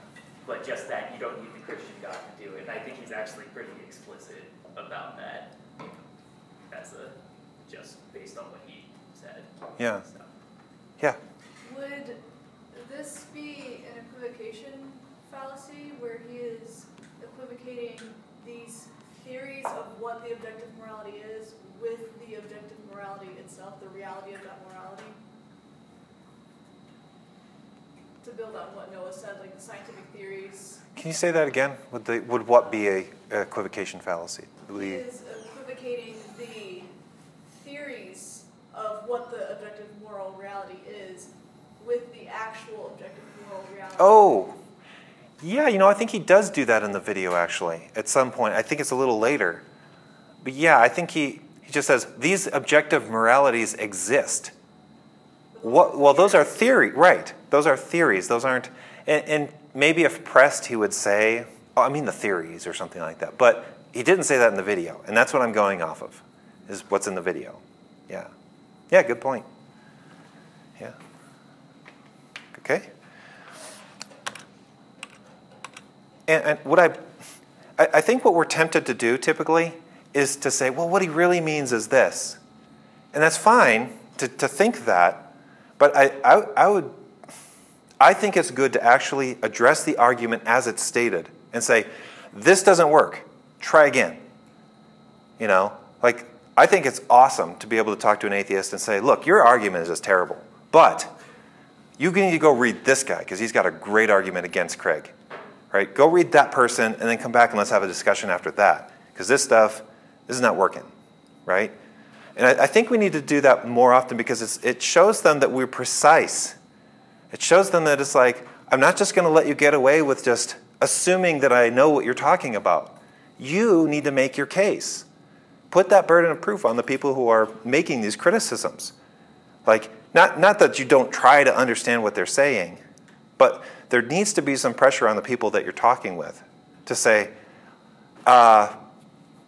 but just that you don't need the Christian God to do it. And I think he's actually pretty explicit about that. That's a just based on what he said. Yeah. So. Yeah. Would this be an equivocation fallacy where he is equivocating these theories of what the objective morality is with the objective morality itself, the reality of that morality? To build on what Noah said, like the scientific theories, Can you say that again? Would, the, would what be a equivocation fallacy? He is equivocating the theories of what the objective moral reality is with the actual objective moral reality. Oh, yeah, you know, I think he does do that in the video actually, at some point. I think it's a little later. But yeah, I think he, he just says, these objective moralities exist. What, well, those are theory, right. Those are theories. Those aren't, and, and maybe if pressed, he would say, oh, I mean the theories or something like that. But he didn't say that in the video, and that's what I'm going off of, is what's in the video. Yeah. Yeah, good point. Yeah. Okay. And, and what I, I, I think what we're tempted to do typically is to say, well, what he really means is this. And that's fine to, to think that, but I, I, I would, I think it's good to actually address the argument as it's stated and say, this doesn't work, try again. You know, like, I think it's awesome to be able to talk to an atheist and say, look, your argument is just terrible, but you need to go read this guy because he's got a great argument against Craig. Right? Go read that person and then come back and let's have a discussion after that because this stuff, this is not working. Right? And I, I, think we need to do that more often because it shows them that we're precise. It shows them that it's like, I'm not just going to let you get away with just assuming that I know what you're talking about. You need to make your case. Put that burden of proof on the people who are making these criticisms. Like, not, not that you don't try to understand what they're saying, but there needs to be some pressure on the people that you're talking with to say, uh,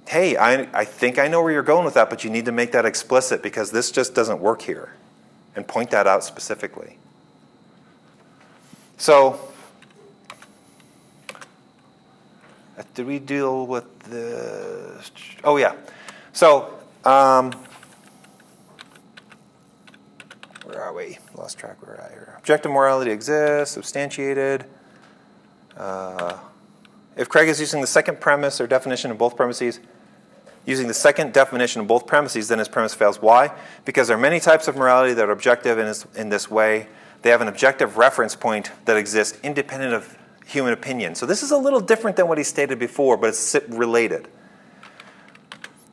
hey, I, I think I know where you're going with that, but you need to make that explicit because this just doesn't work here. And point that out specifically. So, uh, did we deal with the. Oh, yeah. So, um, where are we? Lost track where I. Objective morality exists, substantiated. Uh, if Craig is using the second premise or definition of both premises, using the second definition of both premises, then his premise fails. Why? Because there are many types of morality that are objective in this, in this way. They have an objective reference point that exists independent of human opinion. So this is a little different than what he stated before, but it's related.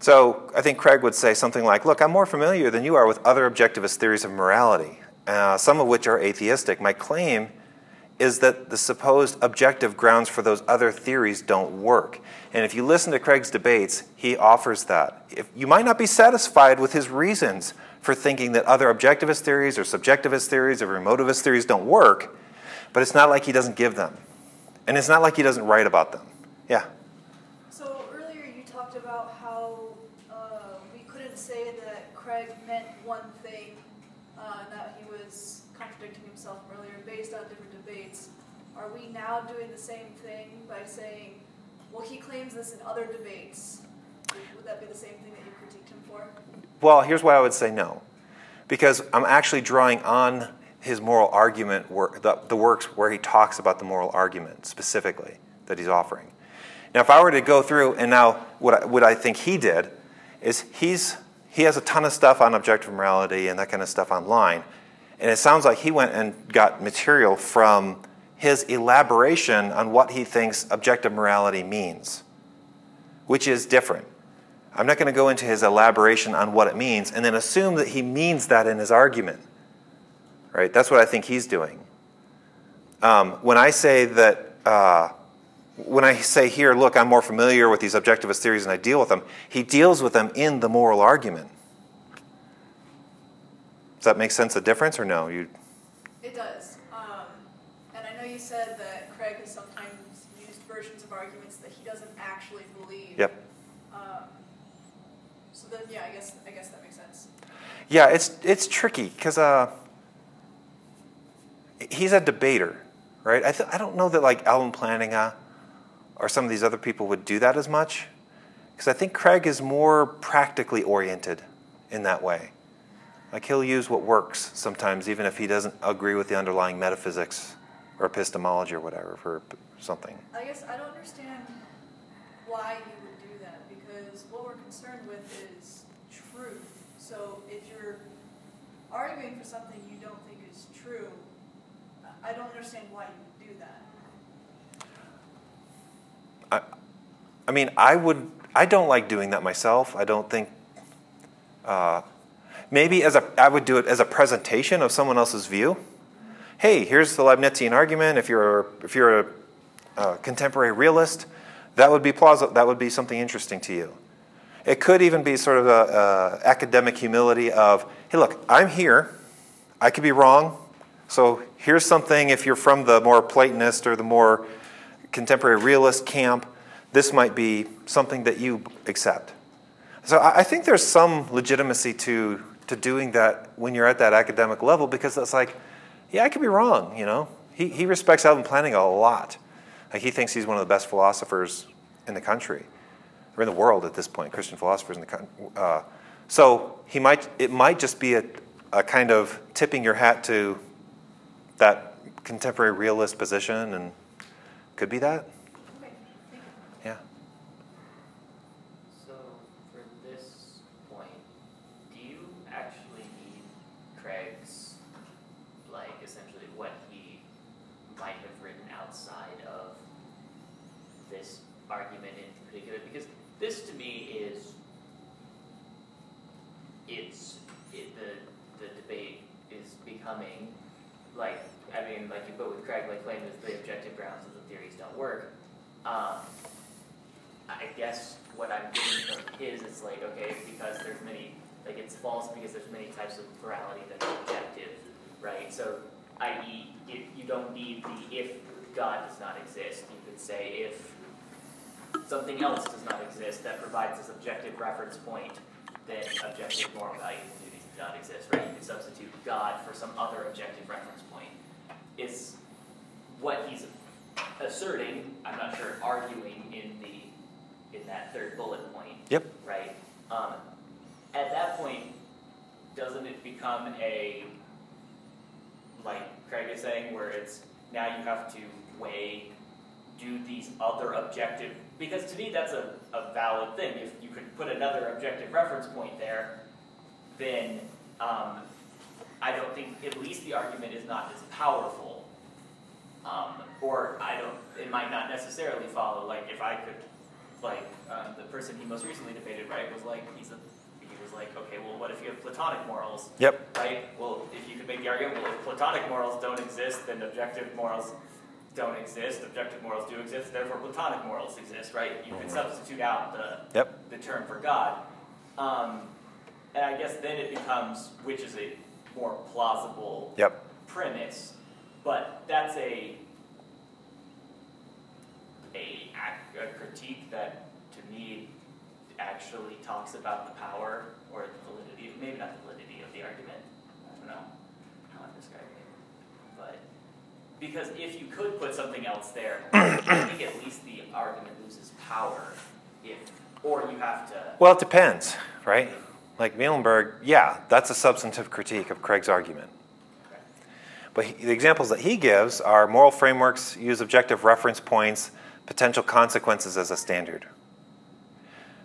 So I think Craig would say something like, Look, I'm more familiar than you are with other objectivist theories of morality, uh, some of which are atheistic. My claim is that the supposed objective grounds for those other theories don't work. And if you listen to Craig's debates, he offers that. If, you might not be satisfied with his reasons for thinking that other objectivist theories or subjectivist theories or emotivist theories don't work, but it's not like he doesn't give them. And it's not like he doesn't write about them. Yeah? Craig meant one thing, uh, and that he was contradicting himself earlier based on different debates. Are we now doing the same thing by saying, well, he claims this in other debates? Would that be the same thing that you critiqued him for? Well, here's why I would say no. Because I'm actually drawing on his moral argument, work, the, the works where he talks about the moral argument specifically that he's offering. Now, if I were to go through, and now what I, what I think he did is he's he has a ton of stuff on objective morality and that kind of stuff online. And it sounds like he went and got material from his elaboration on what he thinks objective morality means, which is different. I'm not going to go into his elaboration on what it means and then assume that he means that in his argument. Right? That's what I think he's doing. Um, when I say that, uh, when I say here, look, I'm more familiar with these objectivist theories and I deal with them, he deals with them in the moral argument. Does that make sense, a difference, or no? You... It does. Um, and I know you said that Craig has sometimes used versions of arguments that he doesn't actually believe. Yep. Um, so then, yeah, I guess I guess that makes sense. Yeah, it's it's tricky because uh, he's a debater, right? I th- I don't know that like Alvin Plantinga or some of these other people would do that as much. Because I think Craig is more practically oriented in that way. Like he'll use what works sometimes, even if he doesn't agree with the underlying metaphysics or epistemology or whatever for something. I guess I don't understand why you would do that because what we're concerned with is. So if you're arguing for something you don't think is true, I don't understand why you would do that. I, I mean, I would. I don't like doing that myself. I don't think. Uh, maybe as a, I would do it as a presentation of someone else's view. Hey, here's the Leibnizian argument. If you're if you're a, a contemporary realist, that would be plausible. That would be something interesting to you. It could even be sort of a, a academic humility of, hey, look, I'm here. I could be wrong. So here's something. If you're from the more Platonist or the more contemporary realist camp, this might be something that you accept. So I think there's some legitimacy to, to doing that when you're at that academic level because it's like, yeah, I could be wrong, you know? He, he respects Alvin Plantinga a lot. Like he thinks he's one of the best philosophers in the country, or in the world at this point, Christian philosophers in the. Uh, So he might, it might just be a, a kind of tipping your hat to that contemporary realist position, and could be that. Yeah. So for this point, do you actually need Craig's, like essentially what he might have written outside of this argument in particular? Because this to me is, it's, it, the, the debate is becoming, like, I mean, like you put with Craig, like claim that the objective grounds of the theories don't work. Um, I guess what I'm getting from his is like, okay, because there's many, like it's false because there's many types of plurality that are objective, right? So, i.e., if you don't need the if God does not exist, you could say if something else does not exist that provides this objective reference point, then objective moral values and duties do not exist, right? You could substitute God for some other objective reference point. Is what he's asserting, I'm not sure, arguing in the in that third bullet point. Yep. Right. Um, at that point, doesn't it become a like Craig is saying, where it's now you have to weigh, do these other objective because to me that's a, a valid thing. If you could put another objective reference point there, then um, I don't think at least the argument is not as powerful. Um, or I don't, it might not necessarily follow. Like if I could, like um, the person he most recently debated, right, was like he's a, he was like, okay, well, what if you have platonic morals? Yep. Right. Well, if you could make the argument, well, if platonic morals don't exist, then objective morals don't exist. Objective morals do exist. Therefore, platonic morals exist. Right. You could Mhm. substitute out the Yep. the term for God. Um, and I guess then it becomes which is a more plausible Yep. premise, but that's a a, a critique that to me actually talks about the power or the validity, maybe not the validity of the argument. I don't know how I'm describing it, but because if you could put something else there, I think at least the argument loses power if, or you have to. Well, it depends, right? Like Muhlenberg, yeah, that's a substantive critique of Craig's argument. But he, the examples that he gives are moral frameworks use objective reference points, potential consequences as a standard.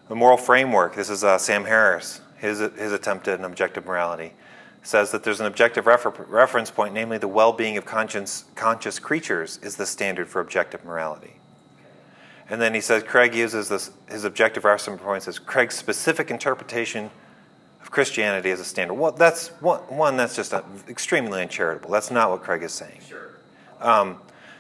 The moral framework, this is uh, Sam Harris, his, his attempt at an objective morality, says that there's an objective refer- reference point, namely the well being of conscious, conscious creatures, is the standard for objective morality. And then he says Craig uses this, his objective reference points as Craig's specific interpretation of Christianity as a standard. Well, that's one, one that's just uh extremely uncharitable. That's not what Craig is saying. Sure. Um,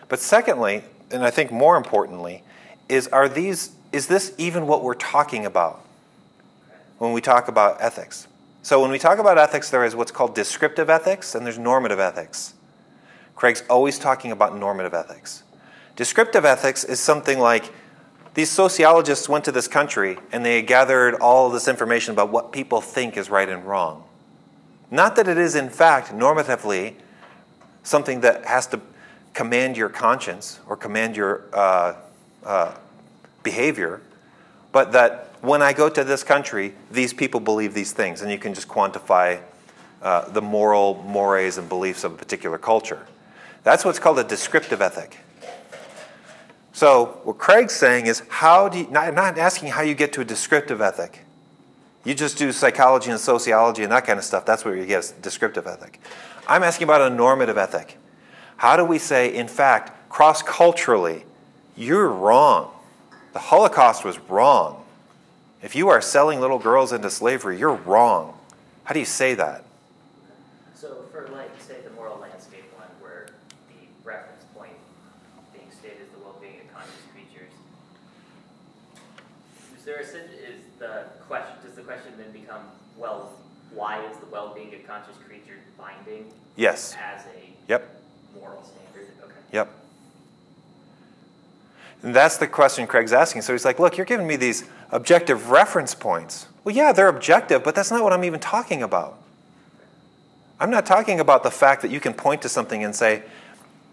but secondly, and I think more importantly, is are these is this even what we're talking about when we talk about ethics? So when we talk about ethics, there is what's called descriptive ethics and there's normative ethics. Craig's always talking about normative ethics. Descriptive ethics is something like these sociologists went to this country and they gathered all this information about what people think is right and wrong. Not that it is, in fact, normatively something that has to command your conscience or command your uh, uh, behavior, but that when I go to this country, these people believe these things, and you can just quantify uh, the moral mores and beliefs of a particular culture. That's what's called a descriptive ethic. So what Craig's saying is how do you, not, not asking how you get to a descriptive ethic. You just do psychology and sociology and that kind of stuff. That's where you get a descriptive ethic. I'm asking about a normative ethic. How do we say, in fact, cross culturally, you're wrong? The Holocaust was wrong. If you are selling little girls into slavery, you're wrong. How do you say that? So for like, say, the moral landscape one, where the reference point being stated is the well-being of conscious creatures, is there a is the question? Does the question then become, well, why is the well-being of conscious creatures binding? Yes. As a Yep. Moral standard. Okay. Yep. And that's the question Craig's asking. So he's like, look, you're giving me these objective reference points. Well, yeah, they're objective, but that's not what I'm even talking about. I'm not talking about the fact that you can point to something and say,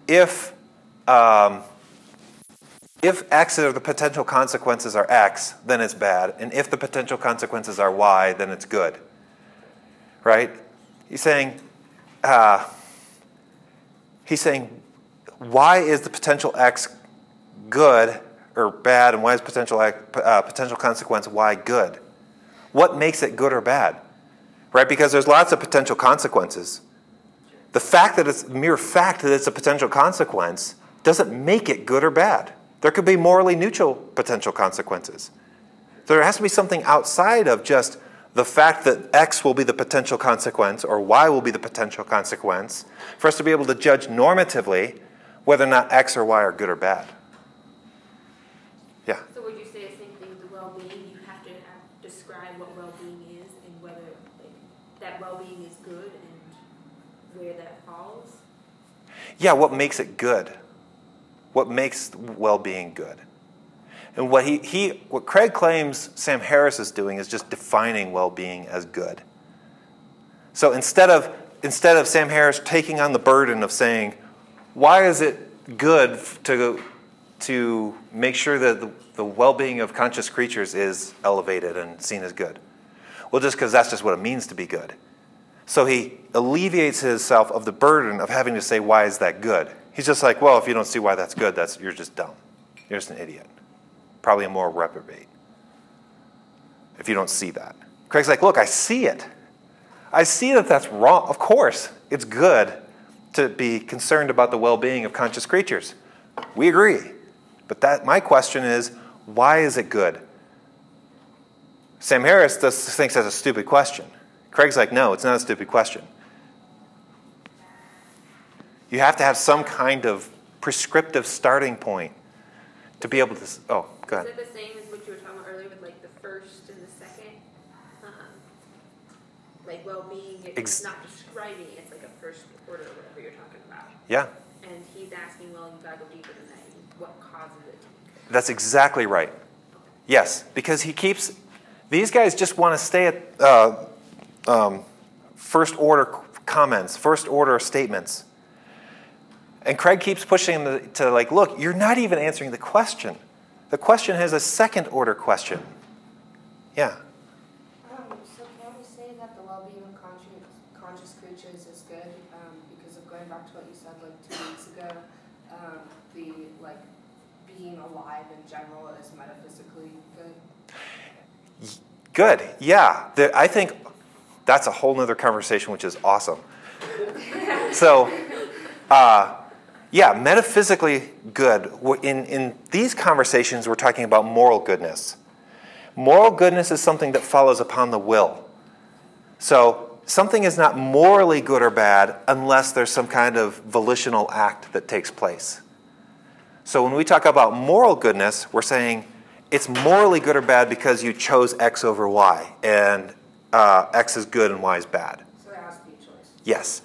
if, um, if X or the potential consequences are X, then it's bad. And if the potential consequences are Y, then it's good. Right? He's saying, uh, he's saying, why is the potential X good or bad, and why is potential uh, potential consequence Y good? What makes it good or bad? Right? Because there's lots of potential consequences. The fact that it's mere fact that it's a potential consequence doesn't make it good or bad. There could be morally neutral potential consequences. There has to be something outside of just the fact that X will be the potential consequence or Y will be the potential consequence for us to be able to judge normatively whether or not X or Y are good or bad. Yeah. So would you say the same thing with the well-being? You have to have, describe what well-being is and whether like, that well-being is good and where that falls? Yeah, what makes it good? What makes well-being good? And what he, he what Craig claims Sam Harris is doing is just defining well-being as good. So instead of instead of Sam Harris taking on the burden of saying, why is it good to to make sure that the, the well being of conscious creatures is elevated and seen as good? Well, just because that's just what it means to be good. So he alleviates himself of the burden of having to say, why is that good? He's just like, well, if you don't see why that's good, that's, you're just dumb. You're just an idiot. Probably a moral reprobate. If you don't see that. Craig's like, look, I see it. I see that that's wrong. Of course, it's good to be concerned about the well being of conscious creatures. We agree. But that, my question is why is it good? Sam Harris just thinks that's a stupid question. Craig's like, no, it's not a stupid question. You have to have some kind of prescriptive starting point to be able to. Oh, go ahead. Is it the same as what you were talking about earlier with like the first and the second? Um, like well being, it's Ex- not describing, it's like a first order, whatever you're talking about. Yeah, And he's asking, well, you've gotta go deeper than that. What causes it to be good? that's exactly right. Yes, because he keeps. These guys just want to stay at uh, um, first order comments, first order statements. And Craig keeps pushing them to, to, like, look, you're not even answering the question. The question has a second order question. Yeah. Um, so can we say that the well-being of conscious, conscious creatures is good? Um, because of going back to what you said like two weeks ago, um, the like being alive in general is metaphysically good. Good. Yeah. The, I think that's a whole nother conversation, which is awesome. so, uh, yeah, metaphysically good. In, in these conversations, we're talking about moral goodness. Moral goodness is something that follows upon the will. So, something is not morally good or bad unless there's some kind of volitional act that takes place. So, when we talk about moral goodness, we're saying it's morally good or bad because you chose X over Y, and uh, X is good and Y is bad. So there has to be a choice. Yes.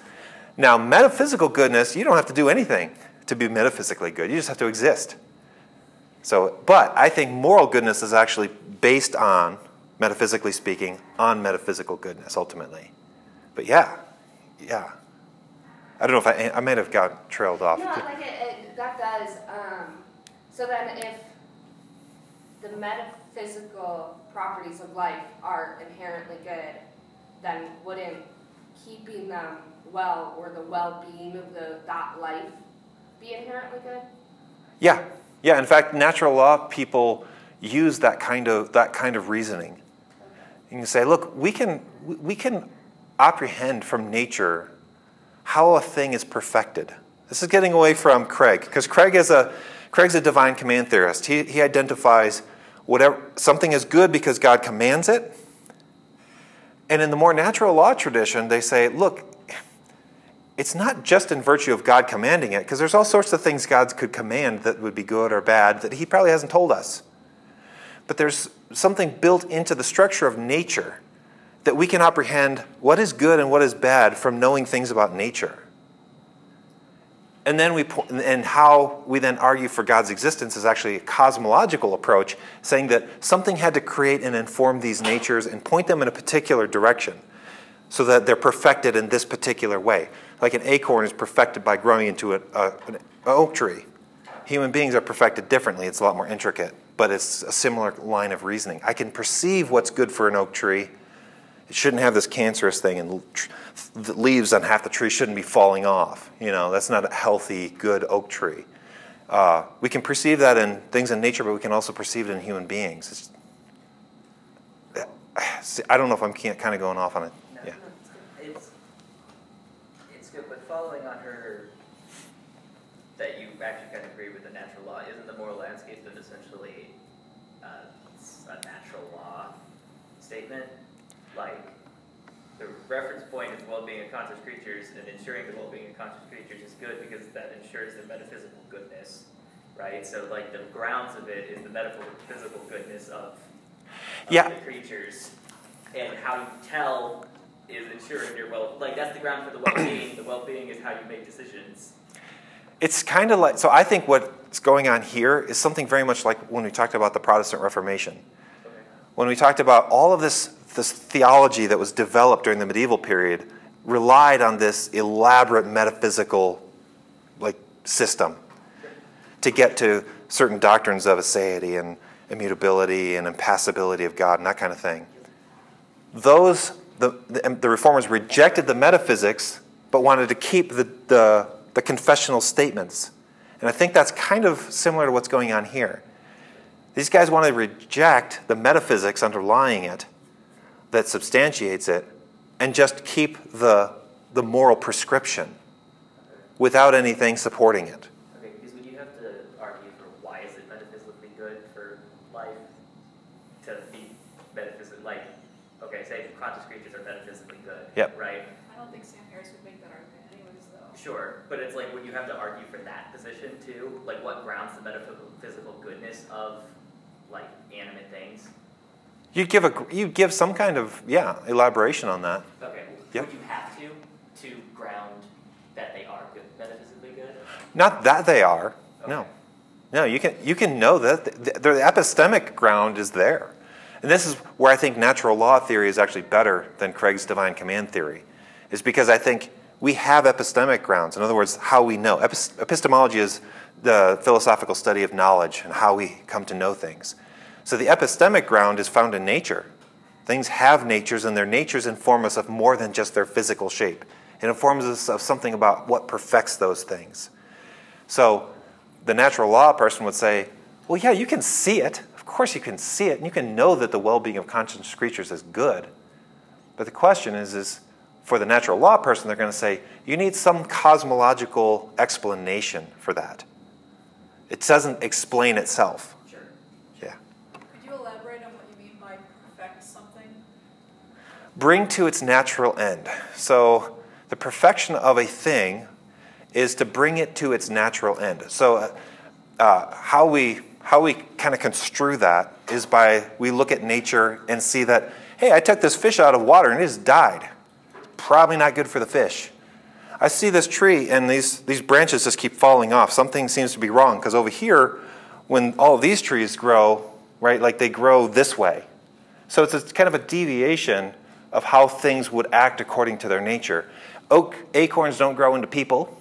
Now, metaphysical goodness, you don't have to do anything to be metaphysically good. You just have to exist. So, but I think moral goodness is actually based on, metaphysically speaking, on metaphysical goodness ultimately. But yeah, yeah. I don't know if I, I might have got trailed off. No, like it, it, that does. Um, so then, if the metaphysical properties of life are inherently good, then wouldn't keeping them well or the well-being of the that life be inherently good? Yeah, yeah. In fact, natural law people use that kind of that kind of reasoning. And you can say, look, we can we can apprehend from nature how a thing is perfected. This is getting away from Craig because Craig is a Craig's a divine command theorist. He he identifies whatever something is good because God commands it. And in the more natural law tradition, they say, look, it's not just in virtue of God commanding it, because there's all sorts of things God could command that would be good or bad that He probably hasn't told us. But there's something built into the structure of nature that we can apprehend what is good and what is bad from knowing things about nature. And then we and how we then argue for God's existence is actually a cosmological approach, saying that something had to create and inform these natures and point them in a particular direction so that they're perfected in this particular way. Like an acorn is perfected by growing into a, a, an oak tree. human beings are perfected differently. It's a lot more intricate, but it's a similar line of reasoning. I can perceive what's good for an oak tree. It shouldn't have this cancerous thing, and the leaves on half the tree shouldn't be falling off. You know, that's not a healthy, good oak tree. Uh, we can perceive that in things in nature, but we can also perceive it in human beings. It's, I don't know if I'm kind of going off on it. Yeah. It's, it's good, but following on her, that you actually kind of agree with the natural law, isn't the moral landscape then essentially uh, a natural law statement? Like, the reference point is well-being of conscious creatures, and ensuring the well-being of conscious creatures is good because that ensures the metaphysical goodness, right? So, like, the grounds of it is the metaphysical goodness of yeah. the creatures, and how you tell is ensuring your well. Like that's the ground for the well-being. the well-being is how you make decisions. It's kind of like so. I think what's going on here is something very much like when we talked about the Protestant Reformation. Okay. When we talked about all of this this theology that was developed during the medieval period relied on this elaborate metaphysical like system to get to certain doctrines of aseity and immutability and impassibility of God and that kind of thing. Those, the, the, the reformers rejected the metaphysics but wanted to keep the, the, the confessional statements. And I think that's kind of similar to what's going on here. These guys want to reject the metaphysics underlying it that substantiates it and just keep the, the moral prescription without anything supporting it. Yep. Right? I don't think Sam Harris would make that argument anyways, though. Sure, but it's like when you have to argue for that position too, like what grounds the metaphysical goodness of like animate things. You give a you give some kind of yeah elaboration on that. Okay. Yep. Would you have to to ground that they are good, metaphysically good? Not that they are. Okay. No. No, you can you can know that the, the epistemic ground is there. And this is where I think natural law theory is actually better than Craig's divine command theory, is because I think we have epistemic grounds. In other words, how we know. Epistemology is the philosophical study of knowledge and how we come to know things. So the epistemic ground is found in nature. Things have natures, and their natures inform us of more than just their physical shape. It informs us of something about what perfects those things. So the natural law person would say, well, yeah, you can see it. Of course, you can see it, and you can know that the well being of conscious creatures is good. But the question is, is for the natural law person, they're going to say, you need some cosmological explanation for that. It doesn't explain itself. Sure. Yeah. Could you elaborate on what you mean by perfect something? Bring to its natural end. So, the perfection of a thing is to bring it to its natural end. So, uh, uh, how we how we kind of construe that is by we look at nature and see that, hey, I took this fish out of water and it just died. Probably not good for the fish. I see this tree and these, these branches just keep falling off. Something seems to be wrong because over here, when all these trees grow, right, like they grow this way. So it's kind of a deviation of how things would act according to their nature. Oak acorns don't grow into people.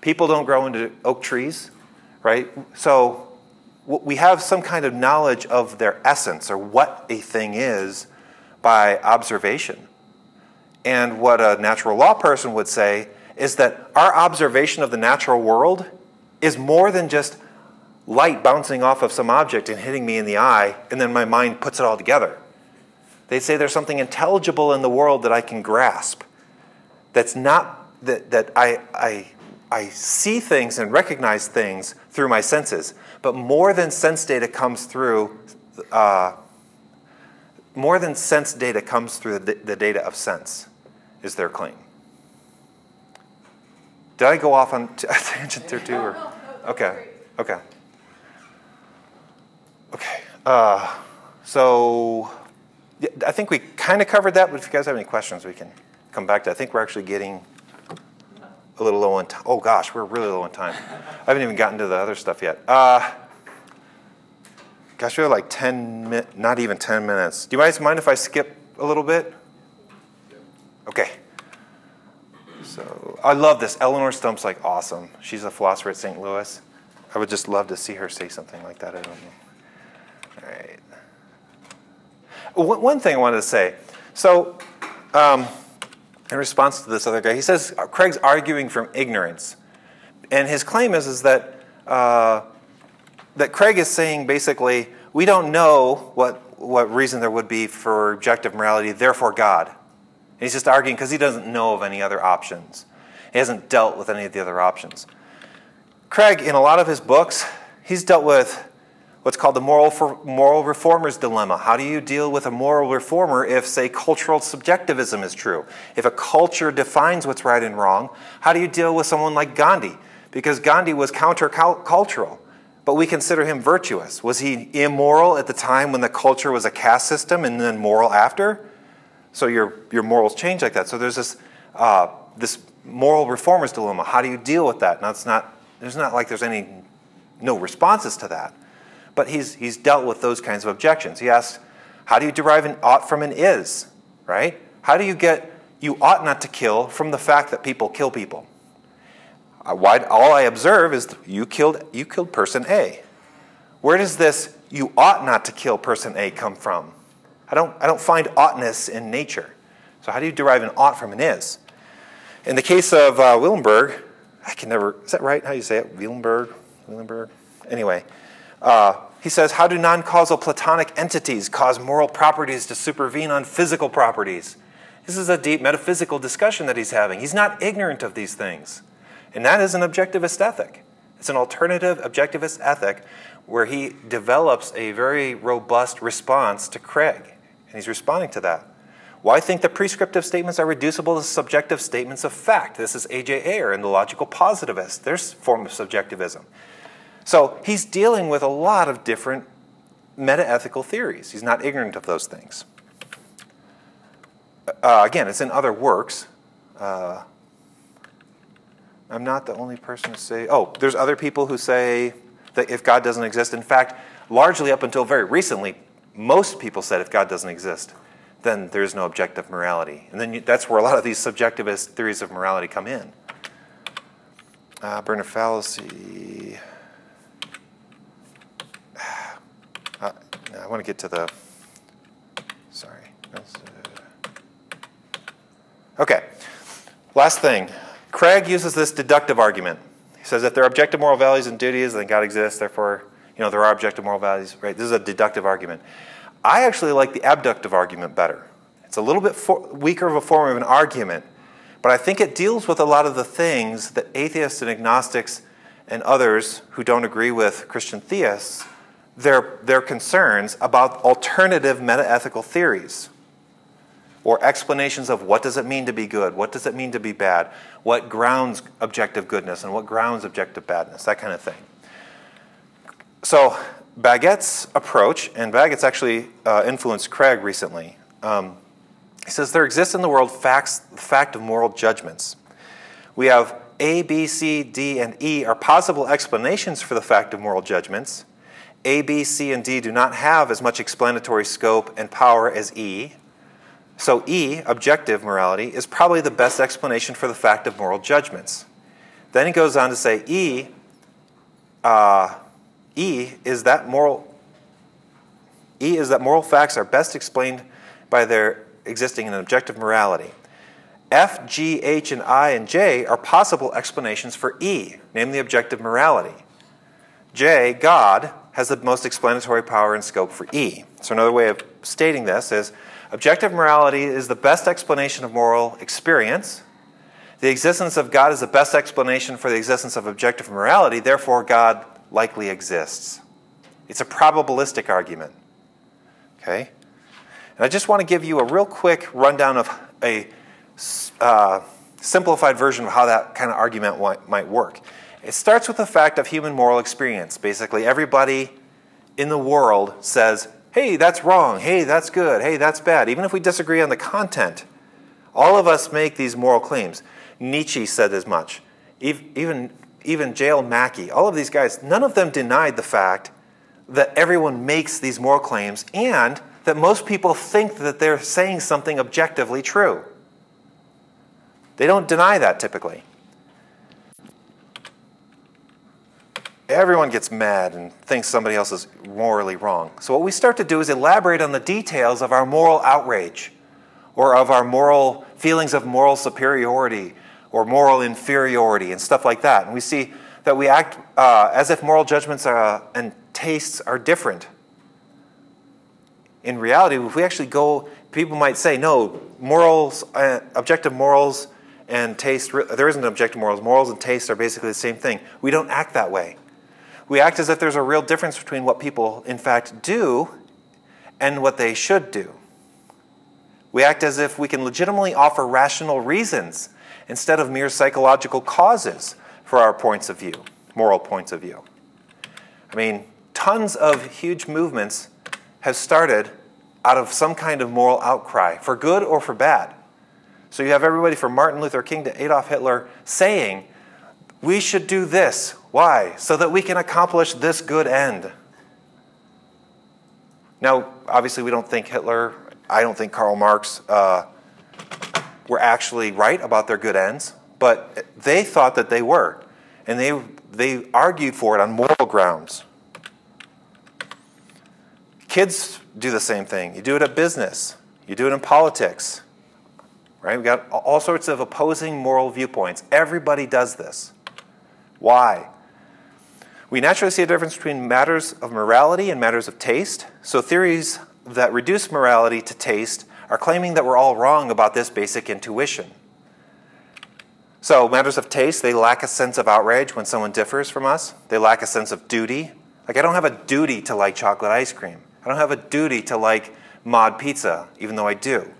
People don't grow into oak trees, right? So we have some kind of knowledge of their essence or what a thing is by observation. And what a natural law person would say is that our observation of the natural world is more than just light bouncing off of some object and hitting me in the eye, and then my mind puts it all together. They say there's something intelligible in the world that I can grasp. That's not that, that I, I, I see things and recognize things through my senses. But more than sense data comes through, uh, more than sense data comes through the, the data of sense, is their claim. Did I go off on a tangent there too? Or? Okay. Okay. Okay. Uh, so I think we kind of covered that, but if you guys have any questions, we can come back to. I think we're actually getting a little low on time. Oh gosh, we're really low on time. I haven't even gotten to the other stuff yet. Uh, gosh, we have like 10 minutes, not even 10 minutes. Do you guys mind if I skip a little bit? Okay. So I love this. Eleonore Stump's like awesome. She's a philosopher at St. Louis. I would just love to see her say something like that. I don't know. All right. One thing I wanted to say. So, um, in response to this other guy, he says Craig's arguing from ignorance, and his claim is is that uh, that Craig is saying basically we don't know what what reason there would be for objective morality, therefore God. And he's just arguing because he doesn't know of any other options. He hasn't dealt with any of the other options. Craig, in a lot of his books, he's dealt with what's called the moral, for, moral reformer's dilemma. How do you deal with a moral reformer if, say, cultural subjectivism is true? If a culture defines what's right and wrong, how do you deal with someone like Gandhi? Because Gandhi was countercultural, but we consider him virtuous. Was he immoral at the time when the culture was a caste system and then moral after? So your, your morals change like that. So there's this, uh, this moral reformer's dilemma. How do you deal with that? Now, it's not, there's not like there's any, no responses to that. But he's, he's dealt with those kinds of objections. He asks, how do you derive an ought from an is, right? How do you get you ought not to kill from the fact that people kill people? Uh, why, all I observe is you killed, you killed person A. Where does this you ought not to kill person A come from? I don't, I don't find oughtness in nature. So how do you derive an ought from an is? In the case of uh, Wielenberg, I can never, is that right? How you say it? Wielenberg? Wielenberg? Anyway, uh, he says, How do non causal Platonic entities cause moral properties to supervene on physical properties? This is a deep metaphysical discussion that he's having. He's not ignorant of these things. And that is an objectivist ethic. It's an alternative objectivist ethic where he develops a very robust response to Craig. And he's responding to that. Why think that prescriptive statements are reducible to subjective statements of fact? This is A.J. Ayer and the logical positivist. There's form of subjectivism. So he's dealing with a lot of different metaethical theories. He's not ignorant of those things. Uh, again, it's in other works. Uh, I'm not the only person to say, oh, there's other people who say that if God doesn't exist, in fact, largely up until very recently, most people said if God doesn't exist, then there's no objective morality. And then you, that's where a lot of these subjectivist theories of morality come in. Uh, Bernard fallacy. I want to get to the, sorry. Uh, okay, last thing. Craig uses this deductive argument. He says if there are objective moral values and duties, then God exists, therefore, you know, there are objective moral values, right? This is a deductive argument. I actually like the abductive argument better. It's a little bit weaker of a form of an argument, but I think it deals with a lot of the things that atheists and agnostics and others who don't agree with Christian theists their, their concerns about alternative metaethical theories or explanations of what does it mean to be good, what does it mean to be bad, what grounds objective goodness and what grounds objective badness, that kind of thing. So Baggett's approach, and Baggett's actually uh, influenced Craig recently. Um, he says there exists in the world facts, the fact of moral judgments. We have A, B, C, D, and E are possible explanations for the fact of moral judgments. A, B, C, and D do not have as much explanatory scope and power as E. So, E, objective morality, is probably the best explanation for the fact of moral judgments. Then he goes on to say E, uh, E is that moral. E is that moral facts are best explained by their existing in objective morality. F, G, H, and I and J are possible explanations for E, namely objective morality. J, God, has the most explanatory power and scope for E. So, another way of stating this is objective morality is the best explanation of moral experience. The existence of God is the best explanation for the existence of objective morality, therefore, God likely exists. It's a probabilistic argument. Okay? And I just want to give you a real quick rundown of a uh, simplified version of how that kind of argument might work. It starts with the fact of human moral experience. Basically, everybody in the world says, hey, that's wrong, hey, that's good, hey, that's bad. Even if we disagree on the content, all of us make these moral claims. Nietzsche said as much. Even, even J.L. Mackie, all of these guys, none of them denied the fact that everyone makes these moral claims and that most people think that they're saying something objectively true. They don't deny that typically. Everyone gets mad and thinks somebody else is morally wrong. So, what we start to do is elaborate on the details of our moral outrage or of our moral feelings of moral superiority or moral inferiority and stuff like that. And we see that we act uh, as if moral judgments are, and tastes are different. In reality, if we actually go, people might say, no, morals, uh, objective morals and taste, there isn't objective morals. Morals and taste are basically the same thing. We don't act that way. We act as if there's a real difference between what people, in fact, do and what they should do. We act as if we can legitimately offer rational reasons instead of mere psychological causes for our points of view, moral points of view. I mean, tons of huge movements have started out of some kind of moral outcry, for good or for bad. So you have everybody from Martin Luther King to Adolf Hitler saying, we should do this. Why? So that we can accomplish this good end. Now, obviously, we don't think Hitler I don't think Karl Marx uh, were actually right about their good ends, but they thought that they were. And they, they argued for it on moral grounds. Kids do the same thing. You do it at business, you do it in politics. Right? We've got all sorts of opposing moral viewpoints. Everybody does this. Why? We naturally see a difference between matters of morality and matters of taste. So theories that reduce morality to taste are claiming that we're all wrong about this basic intuition. So, matters of taste, they lack a sense of outrage when someone differs from us. They lack a sense of duty. Like, I don't have a duty to like chocolate ice cream. I don't have a duty to like mod pizza, even though I do.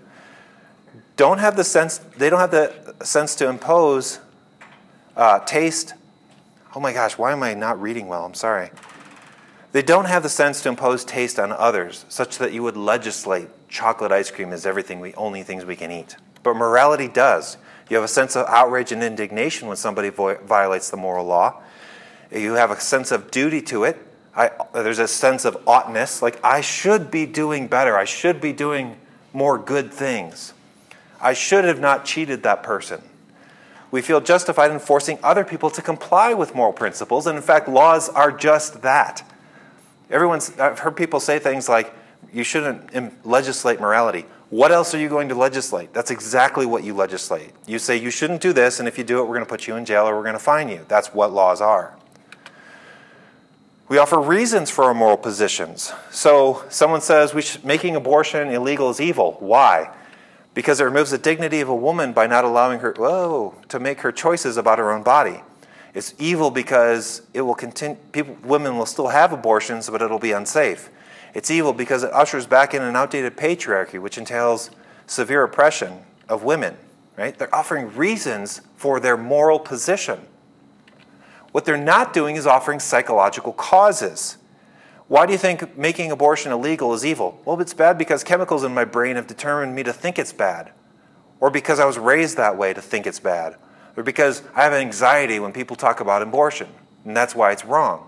Don't have the sense, they don't have the sense to impose uh, taste. Oh my gosh, why am I not reading well? I'm sorry. They don't have the sense to impose taste on others, such that you would legislate chocolate ice cream is everything we only things we can eat. But morality does. You have a sense of outrage and indignation when somebody violates the moral law. You have a sense of duty to it. I, there's a sense of oughtness, like I should be doing better. I should be doing more good things. I should have not cheated that person. We feel justified in forcing other people to comply with moral principles, and in fact, laws are just that. Everyone's, I've heard people say things like, you shouldn't legislate morality. What else are you going to legislate? That's exactly what you legislate. You say you shouldn't do this, and if you do it, we're going to put you in jail or we're going to fine you. That's what laws are. We offer reasons for our moral positions. So someone says we making abortion illegal is evil. Why? Because it removes the dignity of a woman by not allowing her whoa, to make her choices about her own body. It's evil because it will continue, people, women will still have abortions, but it'll be unsafe. It's evil because it ushers back in an outdated patriarchy, which entails severe oppression of women, right? They're offering reasons for their moral position. What they're not doing is offering psychological causes. Why do you think making abortion illegal is evil? Well, it's bad because chemicals in my brain have determined me to think it's bad, or because I was raised that way to think it's bad, or because I have anxiety when people talk about abortion, and that's why it's wrong.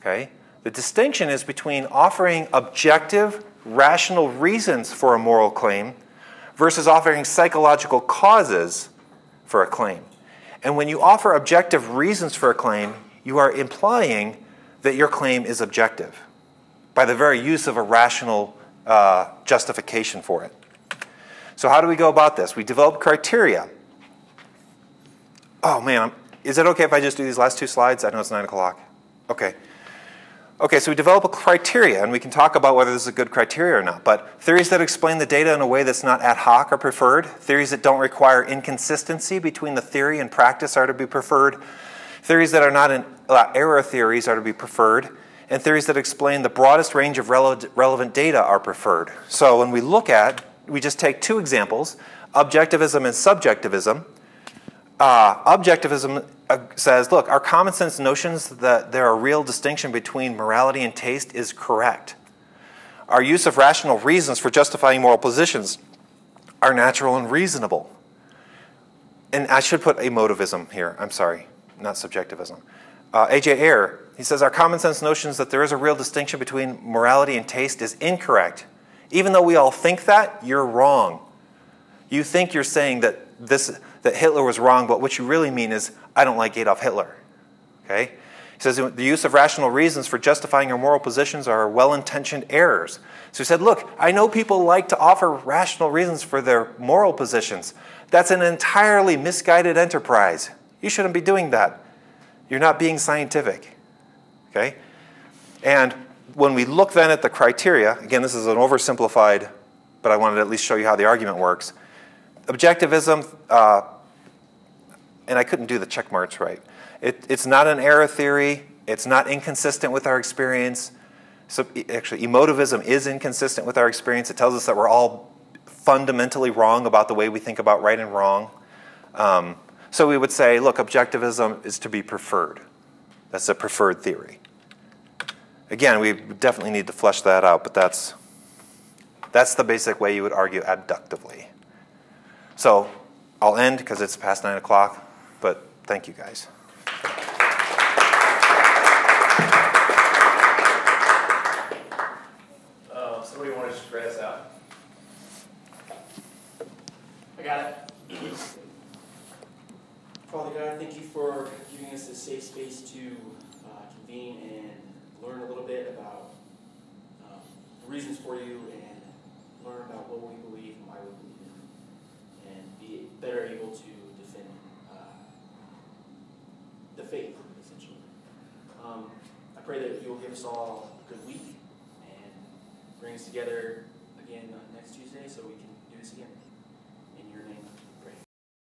Okay? The distinction is between offering objective, rational reasons for a moral claim versus offering psychological causes for a claim. And when you offer objective reasons for a claim, you are implying that your claim is objective by the very use of a rational uh, justification for it. So, how do we go about this? We develop criteria Oh man, is it okay if I just do these last two slides? I know it's 9 o'clock. Okay. Okay, so we develop a criteria, and we can talk about whether this is a good criteria or not. But theories that explain the data in a way that's not ad hoc are preferred. Theories that don't require inconsistency between the theory and practice are to be preferred. Theories that are not uh, error theories are to be preferred. And theories that explain the broadest range of relevant data are preferred. So when we look at, we just take two examples objectivism and subjectivism uh, objectivism uh, says, look, our common sense notions that there are real distinction between morality and taste is correct. Our use of rational reasons for justifying moral positions are natural and reasonable. And I should put emotivism here. I'm sorry, not subjectivism. Uh, A.J. Ayer, he says, our common sense notions that there is a real distinction between morality and taste is incorrect. Even though we all think that, you're wrong. You think you're saying that this that Hitler was wrong, but what you really mean is, I don't like Adolf Hitler. Okay? He says the use of rational reasons for justifying your moral positions are well intentioned errors. So he said, Look, I know people like to offer rational reasons for their moral positions. That's an entirely misguided enterprise. You shouldn't be doing that. You're not being scientific. Okay? And when we look then at the criteria, again, this is an oversimplified, but I wanted to at least show you how the argument works. Objectivism, uh, and I couldn't do the check marks right. It, it's not an error theory. It's not inconsistent with our experience. So actually, emotivism is inconsistent with our experience. It tells us that we're all fundamentally wrong about the way we think about right and wrong. Um, so we would say, look, objectivism is to be preferred. That's a preferred theory. Again, we definitely need to flesh that out, but that's, that's the basic way you would argue abductively. So I'll end because it's past 9 o'clock, but thank you guys. Uh, somebody want to just pray us out? I got it. Father God, thank you for giving us a safe space to uh, convene and learn a little bit about um, the reasons for you and learn about what we believe and why we believe and be better able to defend uh, the faith, essentially. Um, I pray that you'll give us all a good week and bring us together again uh, next Tuesday so we can do this again.